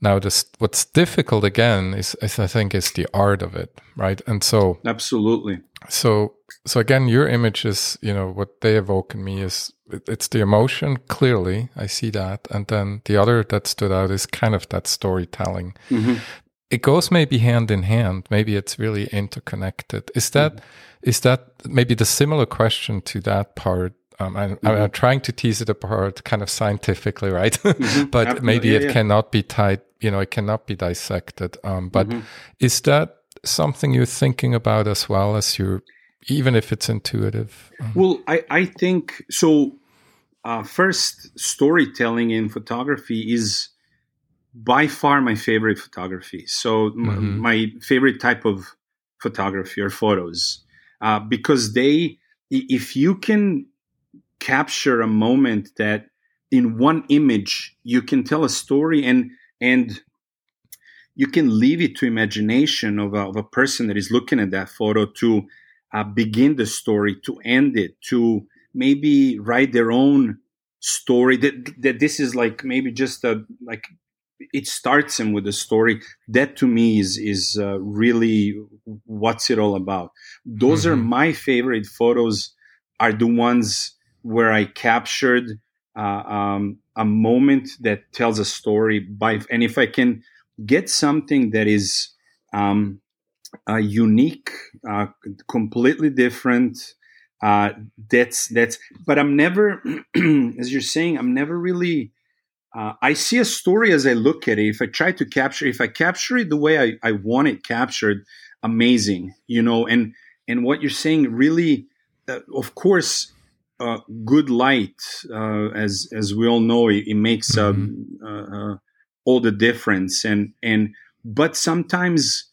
now this what's difficult again is, is i think is the art of it right and so absolutely so so again your images you know what they evoke in me is it, it's the emotion clearly i see that and then the other that stood out is kind of that storytelling mm-hmm. it goes maybe hand in hand maybe it's really interconnected is that mm-hmm. is that maybe the similar question to that part um, I'm, mm-hmm. I'm, trying to tease it apart kind of scientifically, right? Mm-hmm. but maybe yeah, it yeah. cannot be tied, you know, it cannot be dissected. Um, but mm-hmm. is that something you're thinking about as well as you're, even if it's intuitive? Um, well, I, I think so. Uh, first, storytelling in photography is by far my favorite photography. So, mm-hmm. m- my favorite type of photography or photos, uh, because they, if you can capture a moment that in one image you can tell a story and and you can leave it to imagination of a, of a person that is looking at that photo to uh, begin the story to end it to maybe write their own story that that this is like maybe just a like it starts them with a story that to me is is uh, really what's it all about those mm-hmm. are my favorite photos are the ones where I captured uh, um, a moment that tells a story by, and if I can get something that is um, uh, unique, uh, completely different, uh, that's that's. But I'm never, as you're saying, I'm never really. Uh, I see a story as I look at it. If I try to capture, if I capture it the way I, I want it captured, amazing, you know. And and what you're saying really, uh, of course, uh, good light, uh, as as we all know, it, it makes um, mm-hmm. uh, uh, all the difference. And and but sometimes,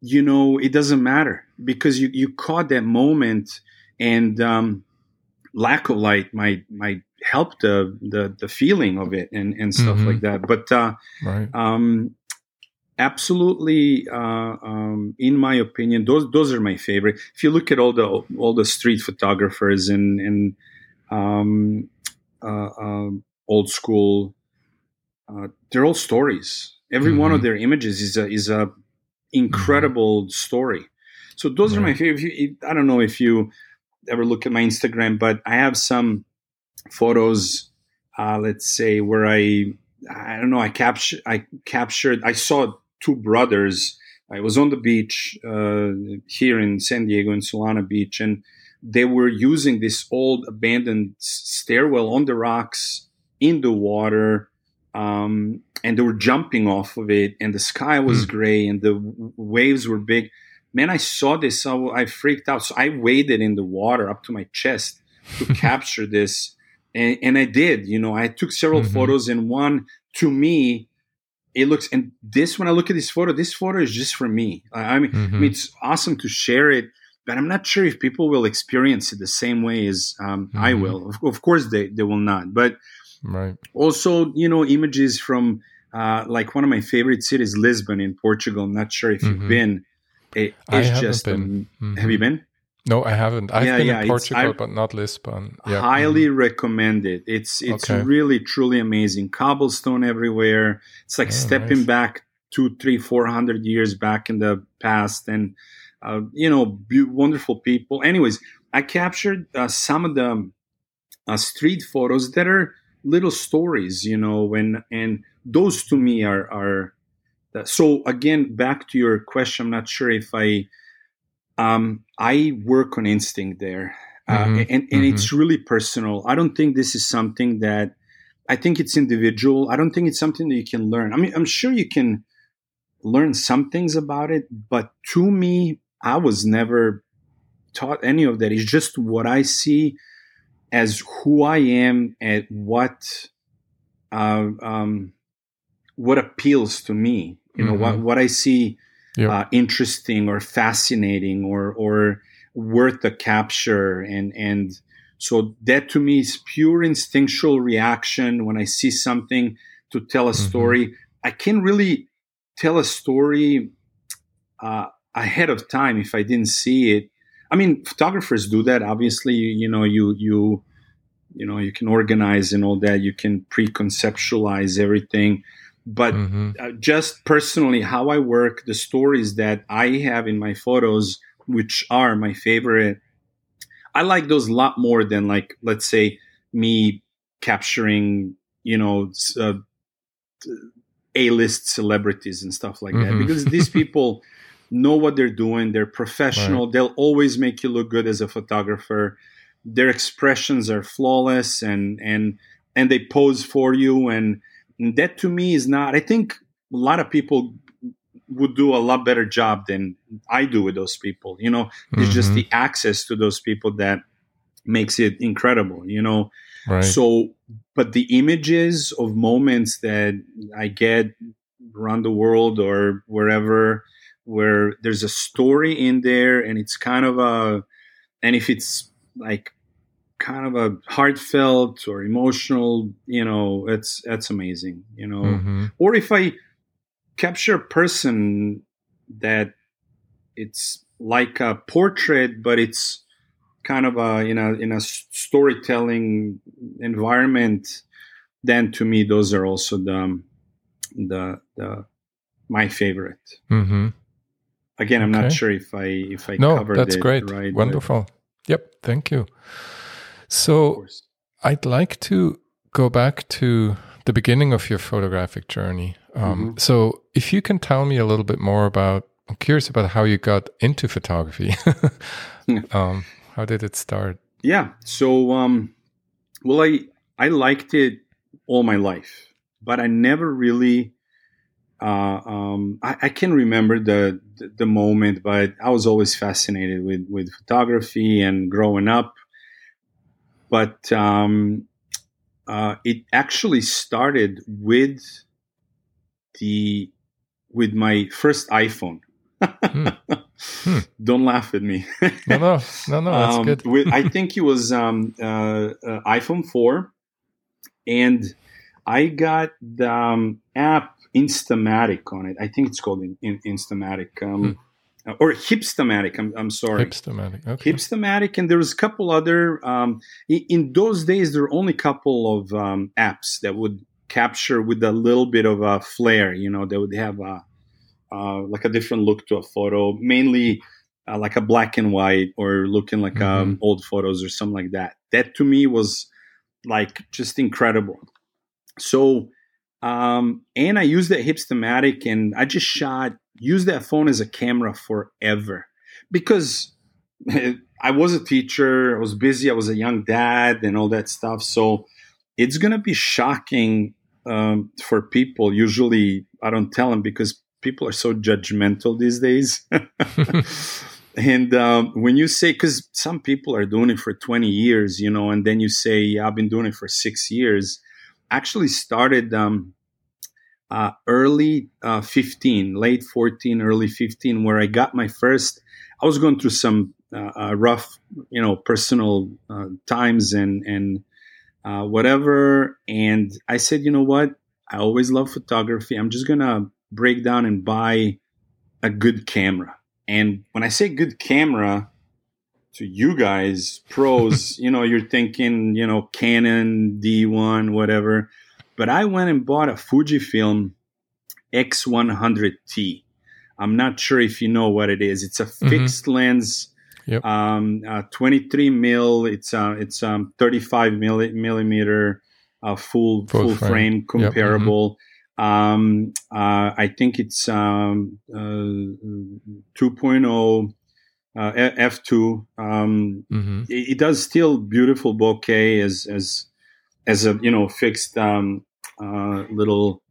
you know, it doesn't matter because you you caught that moment, and um, lack of light might might help the the, the feeling of it and and stuff mm-hmm. like that. But uh, right. um, absolutely uh, um, in my opinion those those are my favorite if you look at all the all the street photographers and and um, uh, um, old school uh, they're all stories every mm-hmm. one of mm-hmm. their images is a is a incredible mm-hmm. story so those right. are my favorite i don't know if you ever look at my instagram but i have some photos uh, let's say where i i don't know i captured i captured i saw two brothers. I was on the beach uh, here in San Diego in Solana Beach, and they were using this old abandoned stairwell on the rocks in the water, um, and they were jumping off of it, and the sky was mm. gray and the waves were big. Man, I saw this, I, I freaked out. So I waded in the water up to my chest to capture this, and, and, I did. You know, I took several mm-hmm. photos, and one to me it looks and this when I look at this photo, this photo is just for me. I mean, mm-hmm. I mean mm-hmm. it's awesome to share it, but I'm not sure if people will experience it the same way as um, mm-hmm. I will. Of, of, course, they they will not. But right. also, you know, images from uh, like one of my favorite cities, Lisbon in Portugal. I'm not sure if mm-hmm. you've been. It, it's just. Um, have you been? No, I haven't. I've yeah, been yeah, in Portugal, but not Lisbon. Yeah. Highly mm-hmm. recommend it. It's it's okay. really truly amazing. Cobblestone everywhere. It's like oh, stepping nice. back two, three, four hundred years back in the past, and uh, you know, be- wonderful people. Anyways, I captured uh, some of the uh, street photos that are little stories, you know, when and those to me are are. so again, back to your question. I'm not sure if I um, I work on instinct there. Uh, mm-hmm. and, and mm-hmm. it's really personal. I don't think this is something that I think it's individual. I don't think it's something that you can learn. I mean, I'm sure you can learn some things about it, but to me, I was never taught any of that. It's just what I see as who I am and what uh, um, what appeals to me. You know, mm-hmm. what what I see yep. uh, interesting or fascinating or or worth the capture and and so that to me is pure instinctual reaction when I see something to tell a mm-hmm. story. I can't really tell a story uh, ahead of time if I didn't see it. I mean, photographers do that. Obviously, you, you know, you you you know, you can organize and all that. You can pre-conceptualize everything, but mm-hmm. uh, just personally, how I work, the stories that I have in my photos, which are my favorite, I like those a lot more than like, let's say, me capturing, you know, uh, A-list celebrities and stuff like mm-hmm. that, because these people know what they're doing. They're professional. Right. They'll always make you look good as a photographer. Their expressions are flawless, and and and they pose for you and and that to me is not, I think a lot of people would do a lot better job than I do with those people. You know, it's mm-hmm. just the access to those people that makes it incredible, you know. Right. So, but the images of moments that I get around the world or wherever where there's a story in there and it's kind of a, and if it's like kind of a heartfelt or emotional you know it's that's amazing you know mm-hmm. or if i capture a person that it's like a portrait but it's kind of a in a in a storytelling environment then to me those are also the the the my favorite mm-hmm. again i'm okay. not sure if i if i no, covered that's it great right wonderful but, yep thank you so I'd like to go back to the beginning of your photographic journey. Um, mm-hmm. So if you can tell me a little bit more about, I'm curious about how you got into photography. um, how did it start? Yeah. So, um, well, I I liked it all my life, but I never really. Uh, um, I, I, can remember the, the, the moment, but I was always fascinated with with photography and growing up but um, uh, it actually started with the with my first iPhone. hmm. Hmm. Don't laugh at me. no, no, no, no. That's um, good. with, I think it was um, uh, uh, iPhone four, and I got the um, app Instamatic on it. I think it's called in, in Instamatic. Um, hmm. Or Hipstamatic. I'm, I'm sorry. Hipstamatic. Okay. Hipstamatic, and there was a couple other. Um, in, in, those days, there were only a couple of um, apps that would capture with a little bit of a flair. You know, they would have a uh, like a different look to a photo, mainly uh, like a black and white or looking like um, mm-hmm. old photos or something like that. That to me was like just incredible. So, um, and I used that Hipstamatic, and I just shot use that phone as a camera forever because I was a teacher, I was busy, I was a young dad, and all that stuff. So it's going to be shocking um, for people. Usually, I don't tell them because people are so judgmental these days. and um, when you say, because some people are doing it for 20 years, you know, and then you say, yeah, I've been doing it for six years, actually started um, uh, early uh, 15, late 14, early 15, where I got my first. I was going through some uh, uh rough, you know, personal uh, times and and uh, whatever. And I said, you know what? I always love photography. I'm just gonna break down and buy a good camera. And when I say good camera, to you guys, pros, you know, you're thinking, you know, Canon D1, whatever. But I went and bought a Fujifilm X100T. I'm not sure if you know what it is. It's a mm-hmm. fixed mm-hmm. lens, yep. um, uh, 23 mil. It's uh, it's um, 35 milli- millimeter uh, full full, full frame. frame, comparable. Yep. Mm-hmm. Um, uh, I think it's um, uh, 2.0 uh, f2. Um, mm-hmm. it, it, does still beautiful bokeh as as as a you know fixed um, uh, little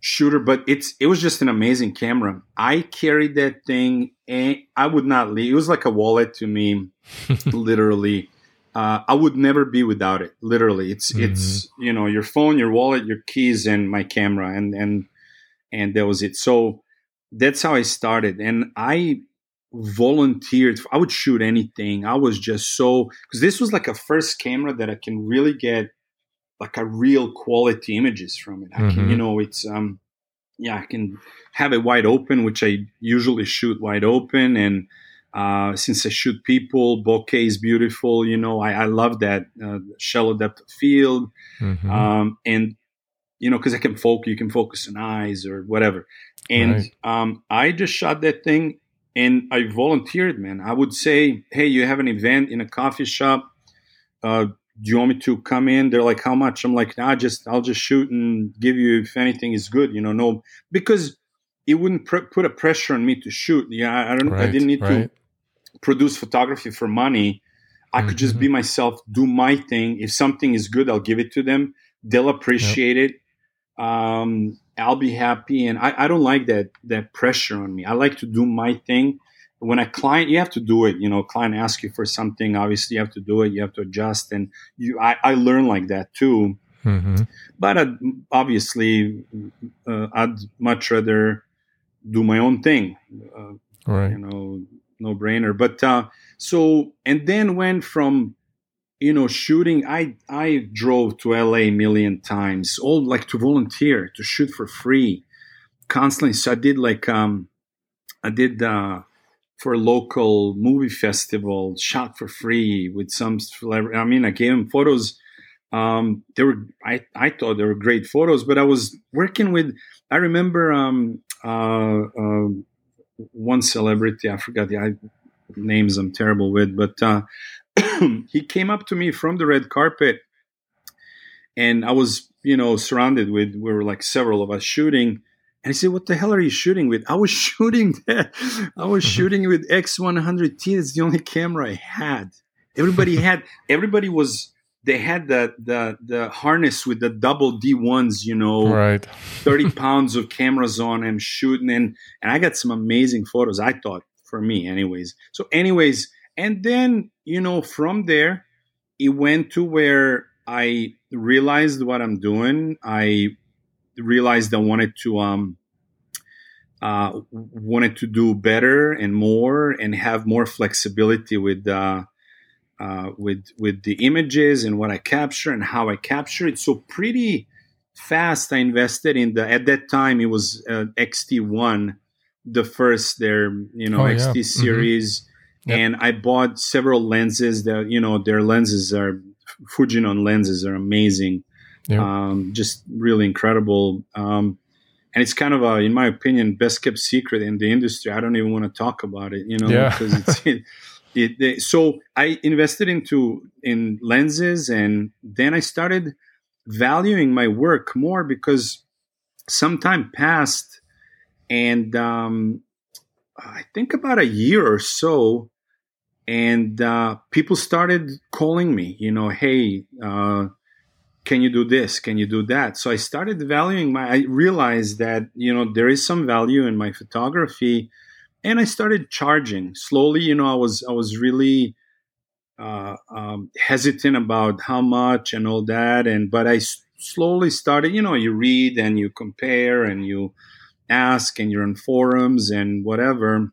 shooter, but it's it was just an amazing camera. I carried that thing and I would not leave. It was like a wallet to me, literally. Uh, I would never be without it. Literally, it's mm-hmm. it's you know your phone, your wallet, your keys, and my camera, and and and that was it. So that's how I started, and I volunteered. I would shoot anything. I was just so because this was like a first camera that I can really get like a real quality images from it. I can, mm-hmm. you know, it's um, yeah, I can have it wide open, which I usually shoot wide open, and uh, since I shoot people, bokeh is beautiful. You know, I, I love that uh, shallow depth of field, mm-hmm. um, and you know, because I can focus, you can focus on eyes or whatever. And right. um, I just shot that thing and I volunteered, man. I would say, hey, you have an event in a coffee shop. Uh, do you want me to come in? They're like, how much? I'm like, nah, just I'll just shoot and give you if anything is good, you know, no, because it wouldn't pr- put a pressure on me to shoot. Yeah, I don't, right, I didn't need right. to produce photography for money. I mm-hmm. could just be mm-hmm. myself, do my thing. If something is good, I'll give it to them. They'll appreciate yep. it. Um, I'll be happy, and I, I don't like that that pressure on me. I like to do my thing. When a client, you have to do it. You know, client asks you for something, obviously you have to do it. You have to adjust, and you. I, I learn like that too. Mm-hmm. But I'd, obviously, uh, I'd much rather do my own thing. Uh, right. You know, no brainer. But uh, so, and then went from you know shooting i i drove to la a million times all like to volunteer to shoot for free constantly so i did like um i did uh for local movie festival shot for free with some celebrity. i mean i gave him photos um they were i i thought they were great photos but i was working with i remember um uh, uh one celebrity i forgot the I, names i'm terrible with but uh he came up to me from the red carpet and I was, you know, surrounded with, we were like several of us shooting. And he said, What the hell are you shooting with? I was shooting that. I was mm-hmm. shooting with X100T. It's the only camera I had. Everybody had, everybody was, they had the, the, the harness with the double D1s, you know, right. 30 pounds of cameras on and shooting. And, and I got some amazing photos, I thought, for me, anyways. So, anyways, and then, you know, from there, it went to where I realized what I'm doing. I realized I wanted to um uh wanted to do better and more and have more flexibility with uh uh, with with the images and what I capture and how I capture it. So pretty fast, I invested in the. At that time, it was uh, XT1, the first their you know oh, XT yeah. Mm-hmm. series, Yep. And I bought several lenses that, you know, their lenses are, Fujinon lenses are amazing. Yep. Um, just really incredible. Um, and it's kind of a, in my opinion, best kept secret in the industry. I don't even want to talk about it, you know, yeah. because it's, it, it, it, so I invested into, in lenses and then I started valuing my work more because some time passed and, um, I think about a year or so, and uh, people started calling me you know hey uh, can you do this? Can you do that? So i started valuing my i realized that you know there is some value in my photography and i started charging. Slowly you know i was i was really uh, um, hesitant about how much and all that and but I s- slowly started you know you read and you compare and you ask and you're on forums and whatever.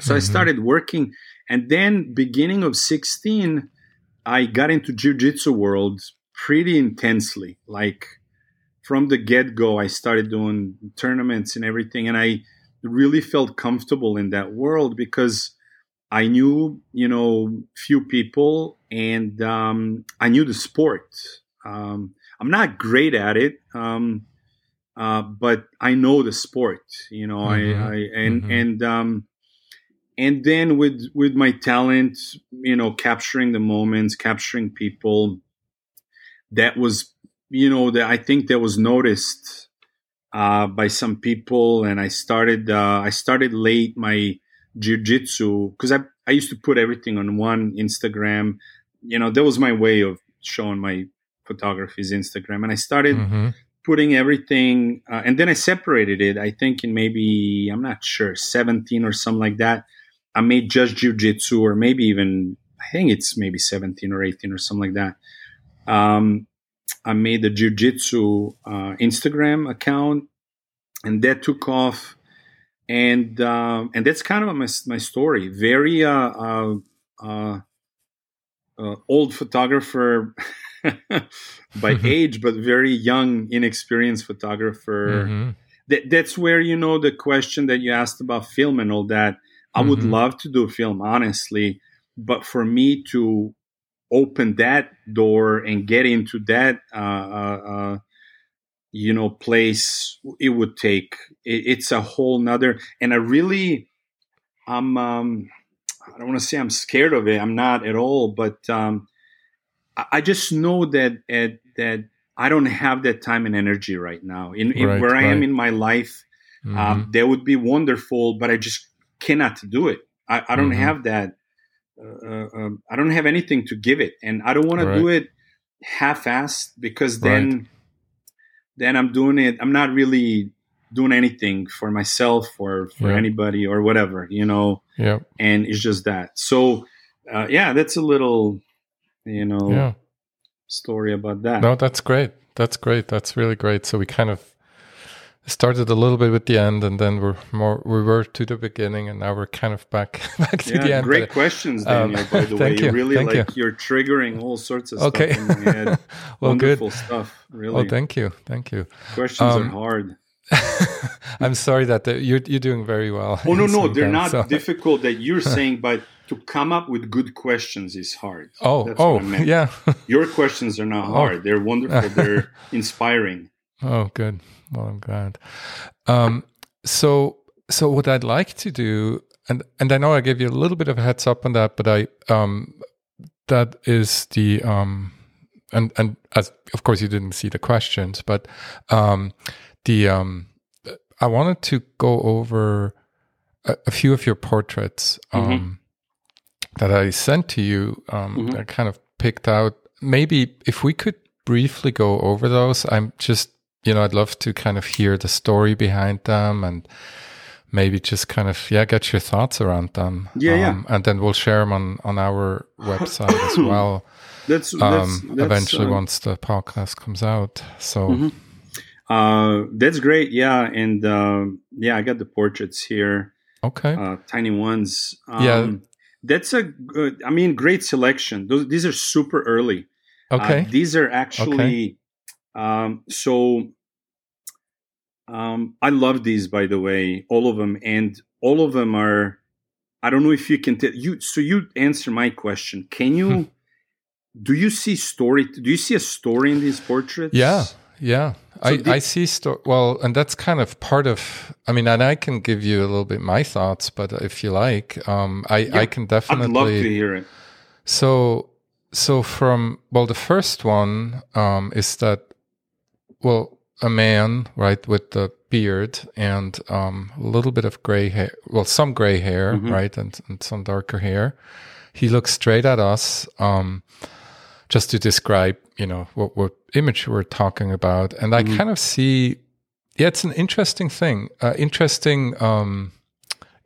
So mm-hmm. i started working and then beginning of 16, I got into jiu-jitsu world pretty intensely. Like from the get-go, I started doing tournaments and everything. And I really felt comfortable in that world because I knew, you know, few people and um, I knew the sport. Um, I'm not great at it. Um, uh, but I know the sport, you know, mm-hmm. I, I, and, mm-hmm. and, um, and then with with my talent you know capturing the moments capturing people that was you know that i think that was noticed uh, by some people and i started uh, i started late my jiu-jitsu because I, I used to put everything on one instagram you know that was my way of showing my photography's instagram and i started mm-hmm. putting everything uh, and then i separated it i think in maybe i'm not sure 17 or something like that I made just jujitsu, or maybe even I think it's maybe 17 or 18 or something like that. Um, I made a jujitsu uh, Instagram account, and that took off. And um, and that's kind of my, my story. Very uh, uh, uh, uh old photographer by age, but very young, inexperienced photographer. Mm-hmm. That, that's where you know the question that you asked about film and all that I mm-hmm. would love to do film, honestly, but for me to open that door and get into that uh, uh, uh, you know place it would take it, it's a whole nother and i really i'm um i don't want to say i'm scared of it i'm not at all but um i, I just know that at, that i don't have that time and energy right now. In, in Right, where i am in my life um, that would be wonderful but i just cannot do it. I, I don't Mhm. have that uh, uh, um, i don't have anything to give it and i don't want to do it half-assed because then then i'm doing it i'm not really doing anything for myself or for Yeah. anybody or whatever you know yeah, and it's just that so uh, yeah that's a little you know yeah. story about that No, that's great. That's great. That's really great. So we kind of started a little bit with the end, and then we're more we were to the beginning, and now we're kind of back back to the end. great but- questions, um, Daniel. by the way, you you, really thank like you. are triggering all sorts of Okay. stuff in my head. well, good. Wonderful stuff. Really, Well, thank you, thank you. questions are um, hard. I'm sorry that the, you're you're doing very well. Oh no, no, they're not so- difficult that you're saying, but to come up with good questions is hard. Oh, That's oh, what I meant. yeah. Your questions are not Oh. hard. They're wonderful. They're inspiring. Oh, good. Well, I'm glad. Um, so, so what I'd like to do, and and I know I gave you a little bit of a heads up on that, but I um, that is the um, and and as of course you didn't see the questions, but um, the um, I wanted to go over a, a few of your portraits um, that I sent to you. Um, Mhm. I kind of picked out. Maybe if we could briefly go over those, I'm just you know I'd love to kind of hear the story behind them and maybe just kind of yeah get your thoughts around them. Yeah, yeah. Um, and then we'll share them on on our website as well. That's, that's, Um, that's eventually uh, once the podcast comes out. So Mhm. Uh, that's great. Yeah, and um, yeah, I got the portraits here, okay, uh, tiny ones. Um, Yeah. that's a good. I mean, great selection. Those these are super early. Uh, okay, these are actually um, so. Um, I love these, by the way, all of them, and all of them are. I don't know if you can tell you. So you answer my question. Can you? do you see story? Do you see a story in these portraits? yeah, yeah. I, the- I see story. well, and that's kind of part of. I mean, and I can give you a little bit my thoughts, but if you like, um, I Yeah, I can definitely. I'd love to hear it. So, so from well, the first one um, is that well, a man right with the beard and um, a little bit of gray hair, well, some gray hair, Mhm. right, and, and some darker hair. He looks straight at us, um, just to describe, you know, what what image we're talking about, and I Mhm. kind of see. Yeah, it's an interesting thing. Uh, interesting. Um,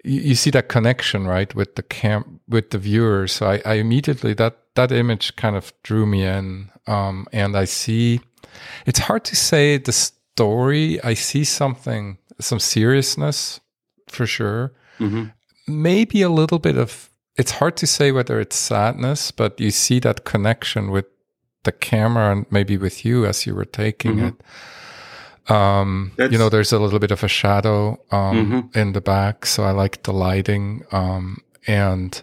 you, you see that connection right with the camp, with the viewers. so I, I immediately that that image kind of drew me in um and i see it's hard to say the story i see something some seriousness for sure Mhm. maybe a little bit of it's hard to say whether it's sadness but you see that connection with the camera and maybe with you as you were taking Mhm. it um you know there's a little bit of a shadow um Mhm. in the back so i like the lighting um and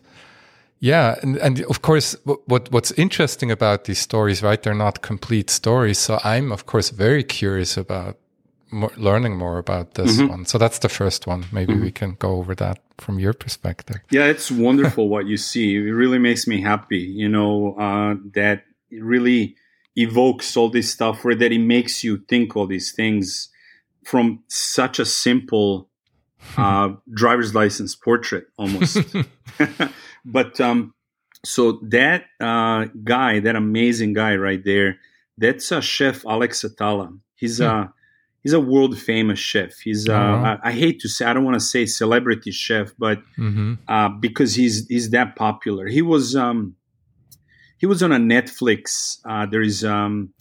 yeah and, and of course what, what what's interesting about these stories right they're not complete stories so i'm of course very curious about more, learning more about this Mhm. one so that's the first one maybe Mm-hmm. we can go over that from your perspective Yeah, it's wonderful what you see. It really makes me happy, you know, uh, that it really evokes all this stuff where that it makes you think all these things from such a simple uh, driver's license portrait almost. but um, so that uh, guy, that amazing guy right there, that's uh, Chef Alex Atala. He's a he's a world famous chef. He's uh, wow. I, I hate to say I don't want to say celebrity chef, but hmm uh, because he's he's that popular. He was um, he was on a Netflix. Uh, there is um,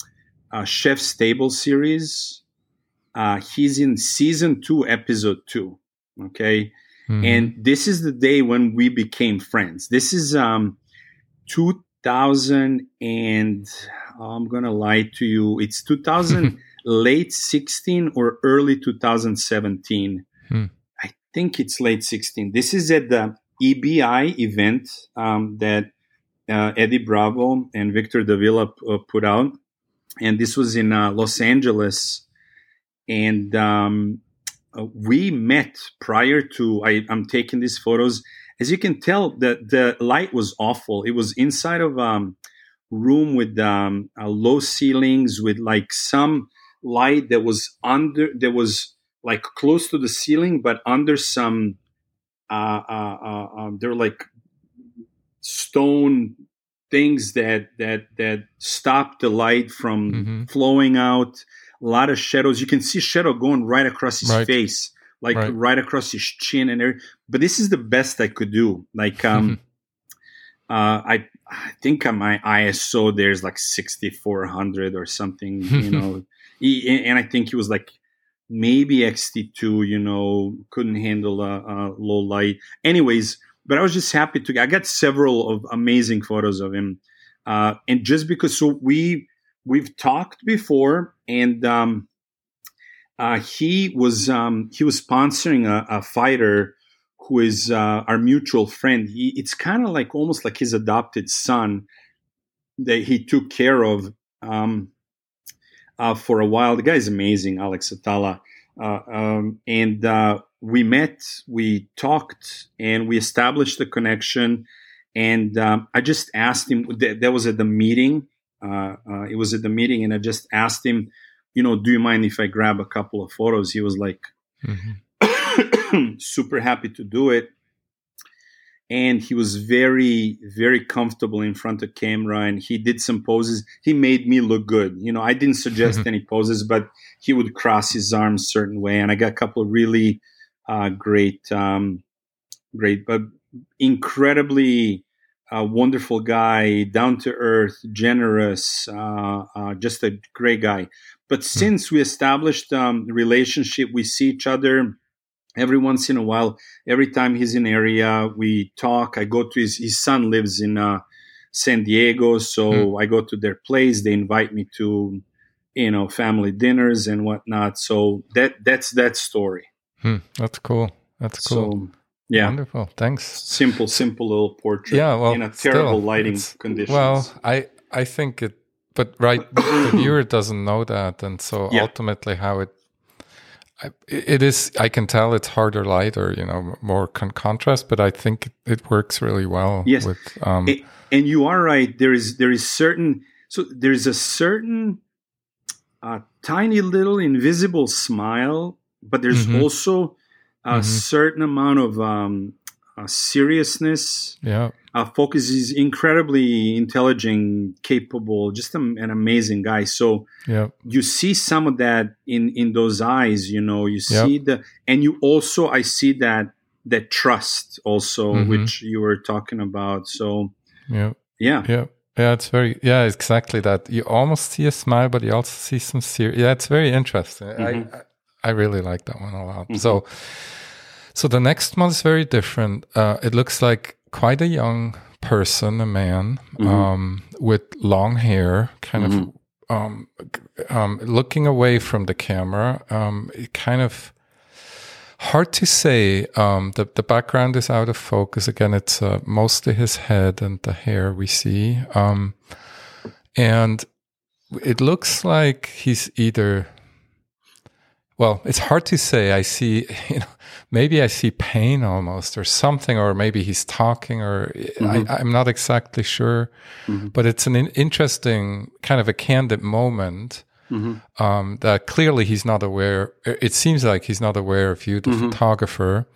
a Chef's Table series. Uh, he's in season two, episode two. Okay, Mm-hmm. and this is the day when we became friends. This is um, 2000 and oh, I'm gonna lie to you. It's 2000 late 16 or early 2017. Hmm. I think it's late 16. This is at the EBI event um, that uh, Eddie Bravo and Victor Davila p- uh, put out, and this was in uh, Los Angeles. and um, uh, we met prior to I, am taking these photos. As you can tell, the the light was awful. It was inside of a um, room with um, uh, low ceilings, with like some light that was under that was like close to the ceiling, but under some. Uh, uh, uh um, they're like stone things that that that stop the light from mm-hmm. flowing out a lot of shadows. You can see shadow going right across his right. face, like right. right. across his chin and everything. But this is the best I could do. Like, um, uh, I I think on my ISO there's like 6400 or something, you know, he, and I think he was like maybe XT2, you know, couldn't handle a, a low light. Anyways, but I was just happy to. I got several of amazing photos of him, uh, and just because so we we've talked before, and um, uh, he was um, he was sponsoring a, a fighter who is uh, our mutual friend. He, it's kind of like almost like his adopted son that he took care of um, uh, for a while. The guy is amazing, Alex Atala, uh, um, and uh, we met, we talked, and we established a connection. And um, I just asked him. That, that was at the meeting it was at the meeting, and I just asked him, you know, do you mind if I grab a couple of photos? He was like, mm-hmm. super happy to do it. And he was very, very comfortable in front of camera, and he did some poses. He made me look good. You know, I didn't suggest mm-hmm. any poses, but he would cross his arms certain way, and I got a couple of really uh, great, um, great, but incredibly a wonderful guy, down to earth, generous, uh, uh, just a great guy. But mm. since we established um, relationship, we see each other every once in a while. Every time he's in area, we talk. I go to his his son lives in uh, San Diego, so mm. I go to their place. They invite me to you know family dinners and whatnot. So that that's that story. Hmm. That's cool. That's cool. So, yeah. Wonderful. Thanks. Simple, simple little portrait. Yeah. Well, in a terrible still, lighting conditions. Well, I, I think it, but right, the viewer doesn't know that. And so yeah. ultimately how it, it is, I can tell it's harder light or, you know, more con- contrast, but I think it works really well. Yes. With, um, it, and you are right. There is, there is certain, so there's a certain, uh, tiny little invisible smile, but there's mm-hmm. also, a mm-hmm. certain amount of um, uh, seriousness. Yeah. Uh, Focus is incredibly intelligent, capable, just a, an amazing guy. So yeah. you see some of that in in those eyes. You know, you see the, and you also I see that that trust also, mm-hmm. which you were talking about. So yeah, yeah, yeah. Yeah, it's very yeah, exactly that. You almost see a smile, but you also see some serious. Yeah, it's very interesting. Mm-hmm. I, I really like that one a lot. Mm-hmm. So, so the next one is very different. Uh, it looks like quite a young person, a man, mm-hmm. um, with long hair, kind mm-hmm. of um, um, looking away from the camera. Um, kind of hard to say. Um, the the background is out of focus. Again, it's uh, mostly his head and the hair we see. Um, and it looks like he's either well, it's hard to say. I see, you know, maybe I see pain almost or something, or maybe he's talking, or mm-hmm. I, am not exactly sure. Mm-hmm. But it's an interesting kind of a candid moment mm-hmm. um, that clearly he's not aware. It seems like he's not aware of you, the mm-hmm. photographer.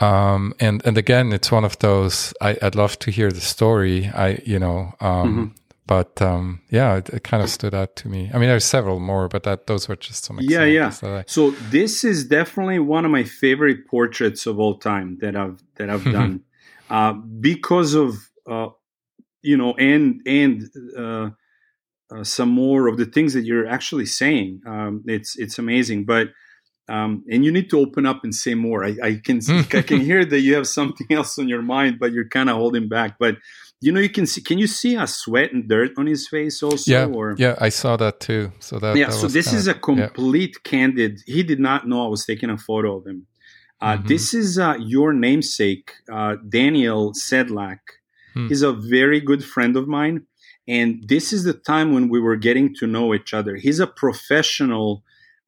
Um, and and again, it's one of those. I, would love to hear the story. I, you know, um, mm-hmm but um, yeah, it, it, kind of stood out to me. I mean, there's several more, but that those were just some. Yeah, yeah. I... So this is definitely one of my favorite portraits of all time that I've that I've done, uh, because of uh, you know, and and uh, uh, some more of the things that you're actually saying. Um, it's it's amazing, but. Um, and you need to open up and say more. I, I can I can hear that you have something else on your mind, but you're kind of holding back. But you know you can see can you see a sweat and dirt on his face also yeah or? yeah i saw that too so that yeah that so this is a complete yeah. candid he did not know i was taking a photo of him uh, mm-hmm. this is uh, your namesake uh, daniel sedlak hmm. he's a very good friend of mine and this is the time when we were getting to know each other he's a professional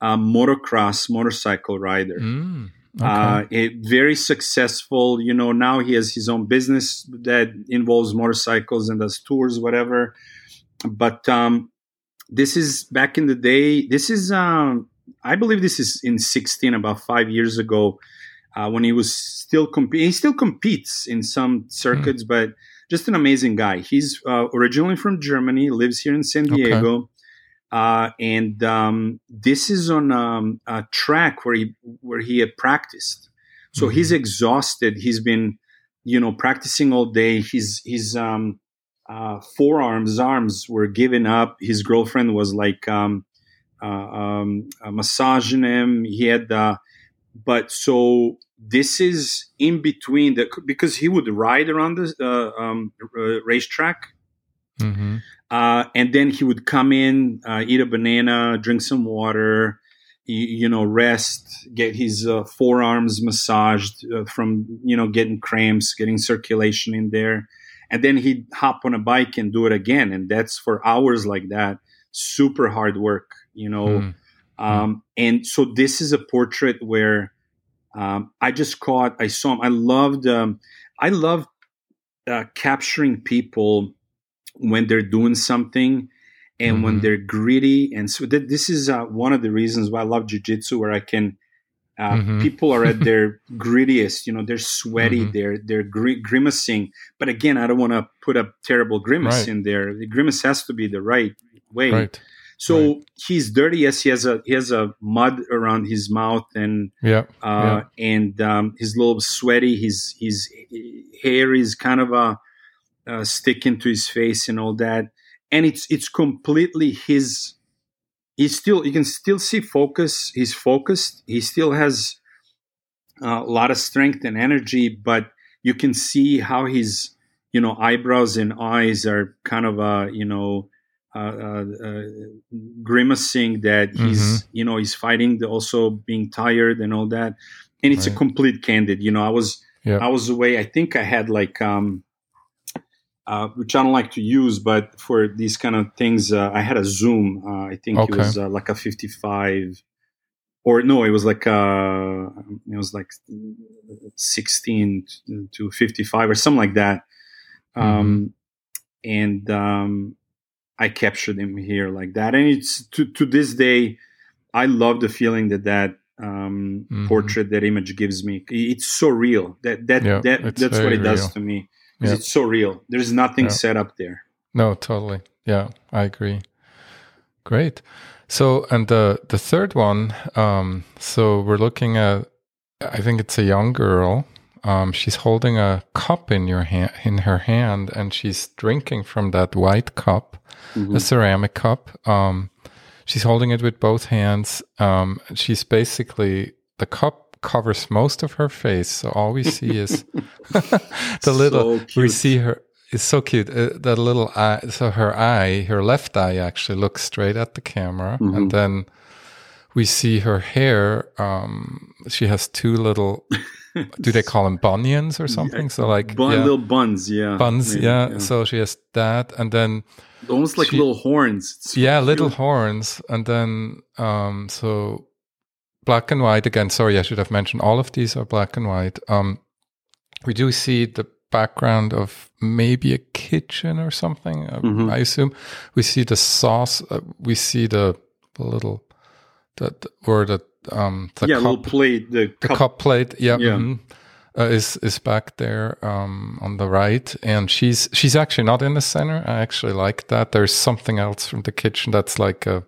uh, motocross motorcycle rider. Mm, Uh, okay. a very successful. You know, now he has his own business that involves motorcycles and does tours, whatever. But um, this is back in the day. This is, um, I believe, this is in sixteen, about five years ago, uh, when he was still competing. He still competes in some circuits, but just an amazing guy. He's uh, originally from Germany, lives here in San Okay. Uh, and um, this is on um, a track where he where he had practiced. So he's exhausted. He's been, you know, practicing all day. His his um, uh, forearms, arms were giving up. His girlfriend was like um, uh, um, uh, massaging him. He had, uh, but so this is in between the because he would ride around the uh, um, uh, racetrack Mhm. Uh, and then he would come in, uh, eat a banana, drink some water, you, you know, rest, get his uh, forearms massaged uh, from, you know, getting cramps, getting circulation in there. And then he'd hop on a bike and do it again. And that's for hours like that. Super hard work, you know. Mm. Um, and so this is a portrait where um, I just caught, I saw him. I loved, um, I love uh, capturing people when they're doing something and when Mhm. they're greedy. And so th- this is uh, one of the reasons why I love jujitsu, where I can. Uh, Mhm. People are at their grittiest, you know. They're sweaty, Mhm. they're they're gri- grimacing. But again, I don't want to put a terrible grimace Right. in there. The grimace has to be the right way. Right. So Right. he's dirty. Yes, he has a he has a mud around his mouth and Yeah. uh, and um, he's a little sweaty. His his hair is kind of a uh, sticking to his face and all that. And it's it's completely his. He's still you can still see focus. He's focused. He still has uh, a lot of strength and energy, but you can see how his you know eyebrows and eyes are kind of uh, you know. Uh, uh, uh, grimacing that he's you know he's fighting the also being tired and all that and it's a complete candid you know i was Yeah. i was away i think i had like um uh, which i don't like to use but for these kind of things uh, i had a zoom uh, i think Okay. it was uh, like a 55 or no it was like uh it was like 16 to 55 or something like that. Um and um i captured him here like that. And it's to to this day i love the feeling that that um Mhm. portrait that image gives me. It's so real. That that Yeah, that that's what it does to me Yeah. it's so real there's nothing Yeah. set up there No, totally. Yeah, I agree. Great. So, and the the third one. Um, so we're looking at. I think it's a young girl. Um, she's holding a cup in your hand, in her hand, and she's drinking from that white cup, Mhm. a ceramic cup. Um, she's holding it with both hands. Um, she's basically the cup covers most of her face, so all we see is the little. So we see her. It's so cute. Uh, that little eye. So her eye, her left eye, actually looks straight at the camera, Mhm. and then we see her hair. Um, she has two little. do they call them bunions or something? So like Bun, yeah, little buns yeah buns. maybe, yeah. So she has that, and then almost like she- little horns It's so yeah, little horns, and then um, so black and white again. Sorry, I should have mentioned all of these are black and white. Um, we do see the background of maybe a kitchen or something. Uh, Mhm. I assume we see the sauce. Uh, we see the, the little the, the or the um the yeah cup little plate the, the cup, cup, plate. Yeah. Yeah. mhm, Uh, is is back there um, on the right, and she's she's actually not in the center. I actually like that. There's something else from the kitchen that's like a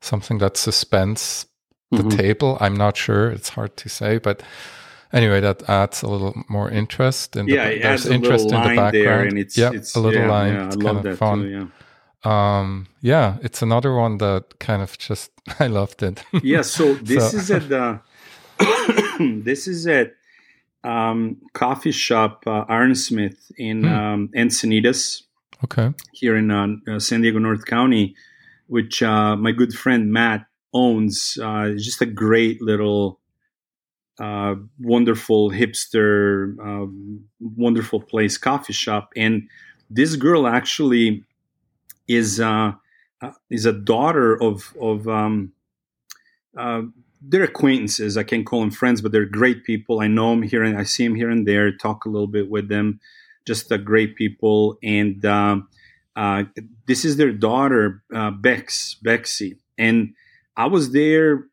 something that suspends the Mhm. table. I'm not sure. It's hard to say, but anyway, that adds a little more interest. In the, yeah ba- it there's adds a little line there background. and it's yeah, it's a little yeah, line. yeah, i it's love kind of fun. too yeah Um, yeah, it's another one that kind of just I loved it. yeah so this So- is at the this is at um coffee shop uh, ironsmith in Hmm. um encinitas okay. here in uh, uh, san diego north county which uh my good friend matt owns uh just a great little uh wonderful hipster um, wonderful place coffee shop and this girl actually is uh, uh is a daughter of of um uh, they're acquaintances. I can't call them friends, but they're great people. I know them here and I see them here and there. Talk a little bit with them. Just uh, great people. And um, uh, this is their daughter, uh, Bex, Bexy. And I was there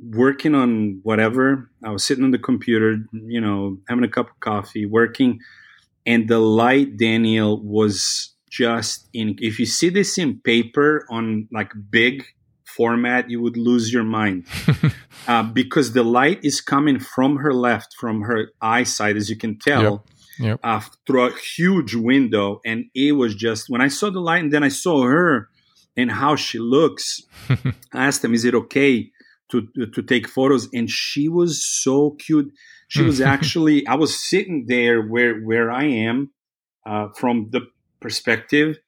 working on whatever. I was sitting on the computer, you know, having a cup of coffee, working. And the light, Daniel, was just in. If you see this in paper on like big format, you would lose your mind uh, because the light is coming from her left, from her eyesight, as you can tell. Yep. Yep. Uh, through a huge window, and it was just when I saw the light, and then I saw her and how she looks. I asked him, "Is it okay to to take photos?" And she was so cute. She was actually. I was sitting there where where I am uh, from the perspective,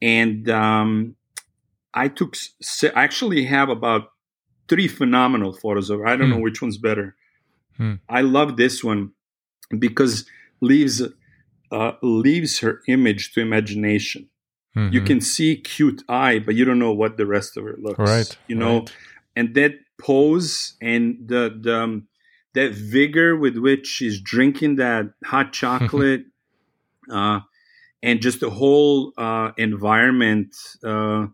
and um, I took. I actually have about three phenomenal photos of her. I don't know which one's better. Hmm. I love this one because leaves uh, leaves her image to imagination. You Mhm. can see cute eye, but you don't know what the rest of her looks. Right, You know, right. and that pose and the the um, that vigor with which she's drinking that hot chocolate, uh, and just the whole uh, environment uh,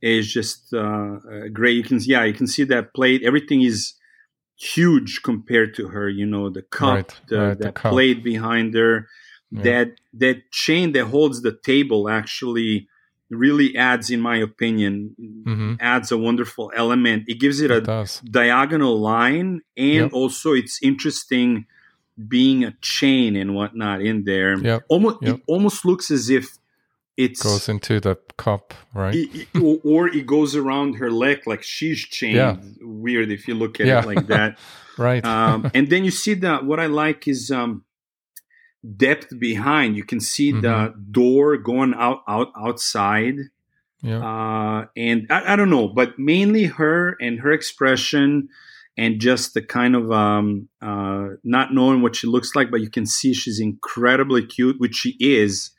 is just uh, uh, great. You can yeah, you can see that plate. Everything is huge compared to her. You know, the cup, Right, the, right, the cup. plate behind her Yeah. that that chain that holds the table actually really adds in my opinion Mhm. adds a wonderful element it gives it It a does. diagonal line and Yep. also it's interesting being a chain and whatnot in there Yep, almost yep. it almost looks as if it's Goes into the cup, right? it- it- or, or it goes around her leg like she's chained Yeah. weird if you look at Yeah. it like that right. um, and then you see that what I like is um, depth behind. You can see the Mm-hmm. door going out out outside, yeah. uh, and I, I don't know, but mainly her and her expression, and just the kind of um, uh, not knowing what she looks like, but you can see she's incredibly cute, which she is.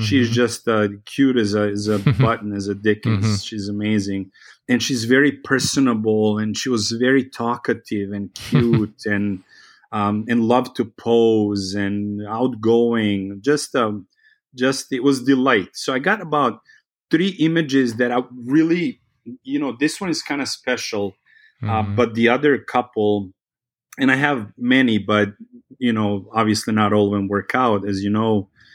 She's Mhm. just uh, cute as a as a button, as a Dickens. Mhm. She's amazing, and she's very personable, and she was very talkative and cute, and um, and loved to pose and outgoing. Just um, just it was delight. So I got about three images that I really, you know, this one is kind of special, uh, Mhm. but the other couple, and I have many, but you know, obviously not all of them work out, as you know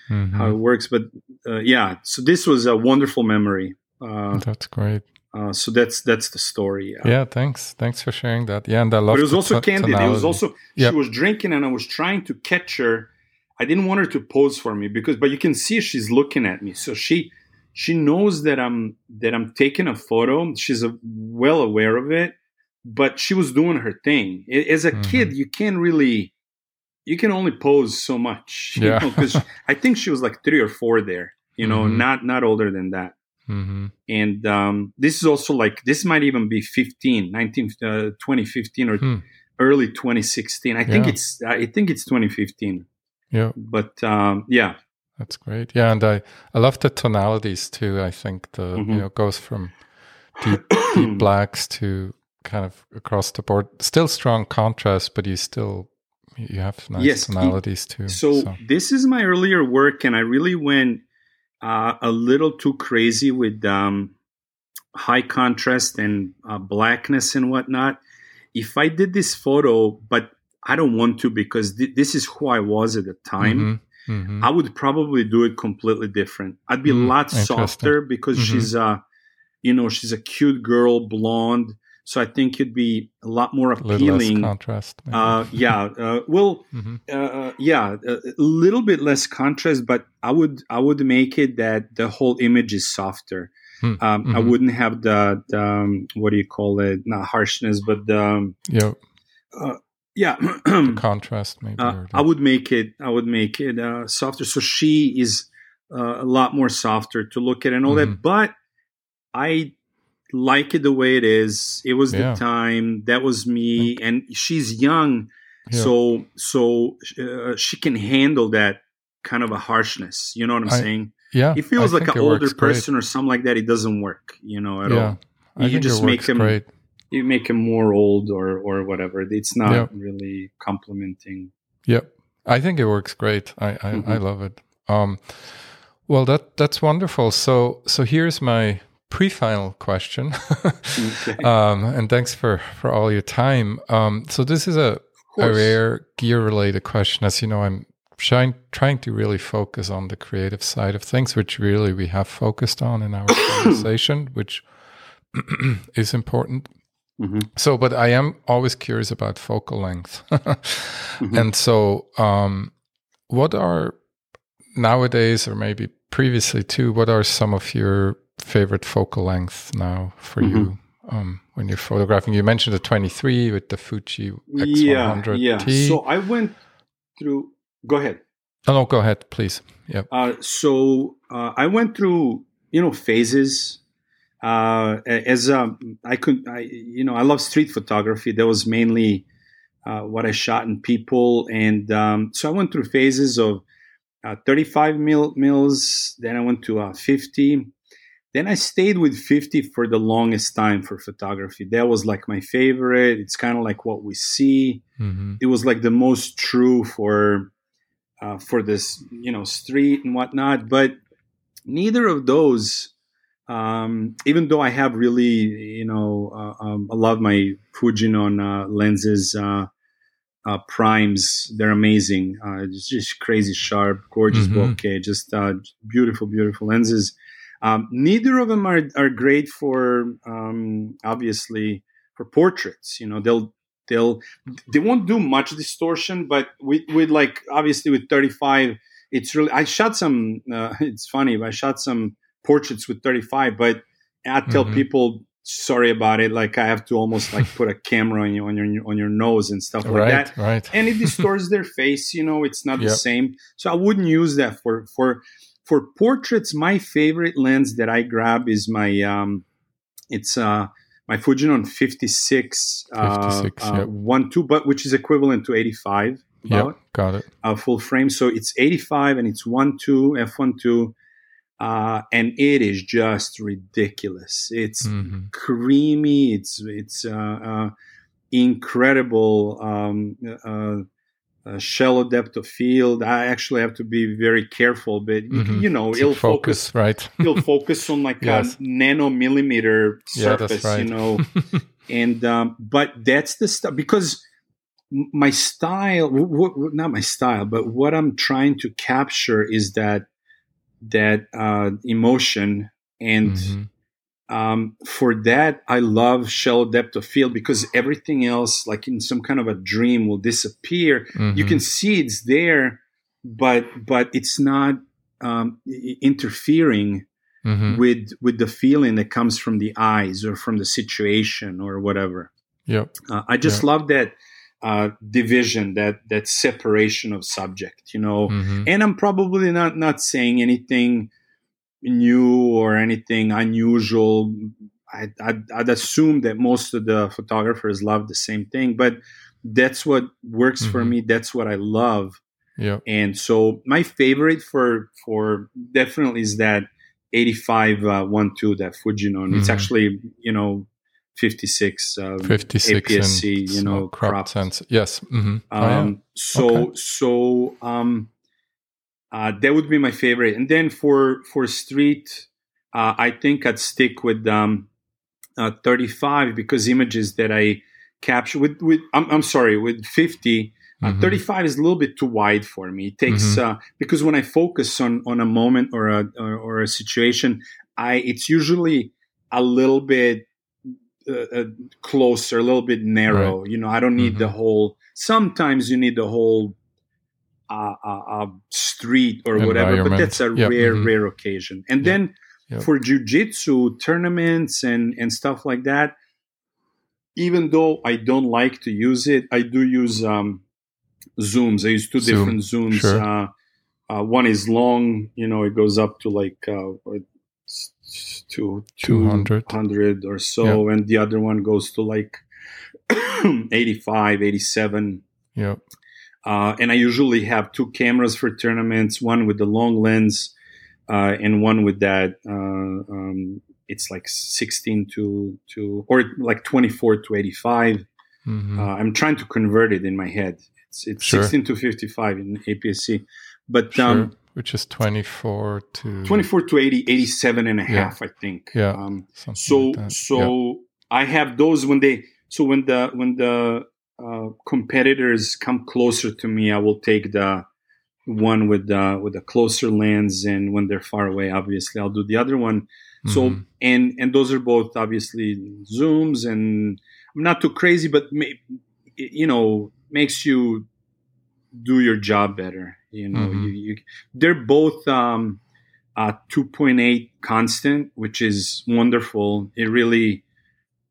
Mhm. how it works. But uh, yeah, so this was a wonderful memory. Uh, That's great. Uh, so that's that's the story. Yeah. Yeah, thanks. Thanks for sharing that. Yeah, and I love But it was also to- candid. It was also Yep. she was drinking, and I was trying to catch her. I didn't want her to pose for me because, but you can see she's looking at me. So she she knows that I'm that I'm taking a photo. She's uh well aware of it, but she was doing her thing. As a Mhm. kid, you can't really. You can only pose so much, Yeah. Because I think she was like three or four there, you know, Mhm. not not older than that. Hmm and um, this is also like this might even be 15 19 uh, 2015 or Hmm. early 2016 i think Yeah. it's i think it's 2015 Yeah, but um, yeah that's great. Yeah, and I I love the tonalities too. I think the Mhm. you know goes from deep deep blacks to kind of across the board. Still strong contrast, but you still you have nice Yes, tonalities too. so, this is my earlier work and i really went uh, a little too crazy with um, high contrast and uh, blackness and whatnot if i did this photo but i don't want to because th- this is who i was at the time Mhm, mhm. I would probably do it completely different. I'd be a Mm, lot softer because Mhm. she's a, you know, she's a cute girl, blonde. So I think it'd be a lot more a little less appealing. contrast. Uh, yeah. Uh, well, Mhm. uh, yeah, a, little bit less contrast, but I would I would make it that the whole image is softer. Hmm. Um, I Mhm. wouldn't have the, the um, what do you call it? Not harshness, but the, um, yeah, yeah. the contrast maybe. Uh, I would make it. I would make it uh, softer. So she is uh, a lot more softer to look at and all that. Mhm. But I like it the way it is. It was Yeah. the time. That was me, and she's young, Yeah. so so uh, she can handle that kind of a harshness. You know what I'm I- saying? yeah, It feels I like an older works great. person or something like that. It doesn't work. You know at yeah, all. I You just make him- great. you make them more old or or whatever. It's not yep. really complementing. Yep, I think it works great. I I, mm-hmm. I love it. Um, well, that that's wonderful. So so here's my pre-final question, okay. um, and thanks for for all your time. Um, so this is a a rare gear related question. As you know, I'm trying trying to really focus on the creative side of things, which really we have focused on in our conversation, which is important. Mm-hmm. So, but I am always curious about focal length. mm-hmm. And so, um, what are nowadays, or maybe previously too, what are some of your favorite focal length now for mm-hmm. you um, when you're photographing? You mentioned the 23 with the Fuji X100. Yeah, yeah. So I went through. Go ahead. Oh, no, go ahead, please. Yeah. Uh, so uh, I went through, you know, phases uh, as um, I could, I, you know, I love street photography. That was mainly uh, what I shot in people, and um, so I went through phases of uh, 35 mil mils. Then I went to uh, 50. Then I stayed with 50 for the longest time for photography. That was like my favorite. It's kind of like what we see. Mm-hmm. It was like the most true for uh, for this, you know, street and whatnot. But neither of those um, even though I have really, you know, uh, um, I love my Fujinon uh, lenses, uh, uh, primes. They're amazing. Uh, it's just crazy sharp, gorgeous mm-hmm. bokeh, just uh, beautiful, beautiful lenses. Um, neither of them are, are great for, um, obviously, for portraits. You know, they'll they'll they won't do much distortion, but with with like obviously with 35, it's really. I shot some. it's funny. but I shot some portraits with 35 but i tell mm-hmm. people sorry about it like i have to almost like put a camera on you on your on your nose and stuff like right, that right and it distorts their face you know it's not yep. the same so i wouldn't use that for for for portraits my favorite lens that i grab is my um it's uh my Fujinon 56, 56 uh, yep. uh, 1 2, but which is equivalent to 85. Yeah, got it. Uh, full frame. So it's 85 and it's 1 2, F1 2 uh, and it is just ridiculous. It's mm-hmm. creamy. It's it's uh, uh, incredible. Um, uh, shallow depth of field. I actually have to be very careful, but mm-hmm. you know, it'll focus, focus right. it'll focus on like yes. a nanomillimeter surface, yeah, right. you know. and um, but that's the stuff because my style, w- w- not my style, but what I'm trying to capture is that that uh, emotion and mm-hmm. Um, for that i love shallow depth of field because everything else like in some kind of a dream will disappear mm-hmm. you can see it's there but but it's not um, interfering mm-hmm. with with the feeling that comes from the eyes or from the situation or whatever yeah uh, i just yep. love that uh, division, that that separation of subject, you know. Mm-hmm. And I'm probably not not saying anything new or anything unusual. I, I'd, I'd, assume that most of the photographers love the same thing, but that's what works mm-hmm. for me. That's what I love. Yeah. And so my favorite for for definitely is that 85 uh, one two that Fujinon. Mm-hmm. It's actually you know 56, um, 56 APS-C, you know, crop, crop sense. Yes. Mm-hmm. Oh, um, yeah. So, okay. so um, uh, that would be my favorite. And then for for street, uh, I think I'd stick with um, uh, 35 because images that I capture with with I'm, I'm sorry with 50. Uh, mm-hmm. 35 is a little bit too wide for me. It takes mm-hmm. uh, because when I focus on on a moment or a or, or a situation, I it's usually a little bit uh, uh, closer, a little bit narrow. Right. You know, I don't need mm-hmm. the whole. Sometimes you need the whole uh, uh, uh street or whatever, but that's a yep. rare, mm-hmm. rare occasion. And yep. then yep. for jujitsu tournaments and and stuff like that, even though I don't like to use it, I do use um, zooms. I use two Zoom. different zooms. Sure. Uh, one is long, you know, it goes up to like to 200, 200 or so and the other one goes to like 85 87 yeah uh, and i usually have two cameras for tournaments one with the long lens uh, and one with that uh, um, it's like 16 to to or like 24 to 85. Mm-hmm. Uh, I'm trying to convert it in my head. It's it's sure. 16 to 55 in APS-C, but sure. um, which is 24 to 24 to 80 87 and a half yeah. i think yeah um, so like so yeah. i have those when they so when the when the uh, competitors come closer to me i will take the one with the with the closer lens and when they're far away obviously i'll do the other one mm-hmm. so and and those are both obviously zooms and i'm not too crazy but you know makes you do your job better you know mm-hmm. you, you they're both um uh 2.8 constant which is wonderful it really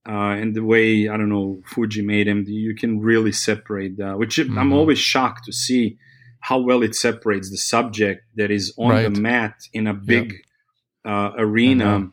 uh, and the way I don't know Fuji made them, you can really separate that. Which mm-hmm. I'm always shocked to see how well it separates the subject that is on right. the mat in a big yep. uh, arena. Mm-hmm.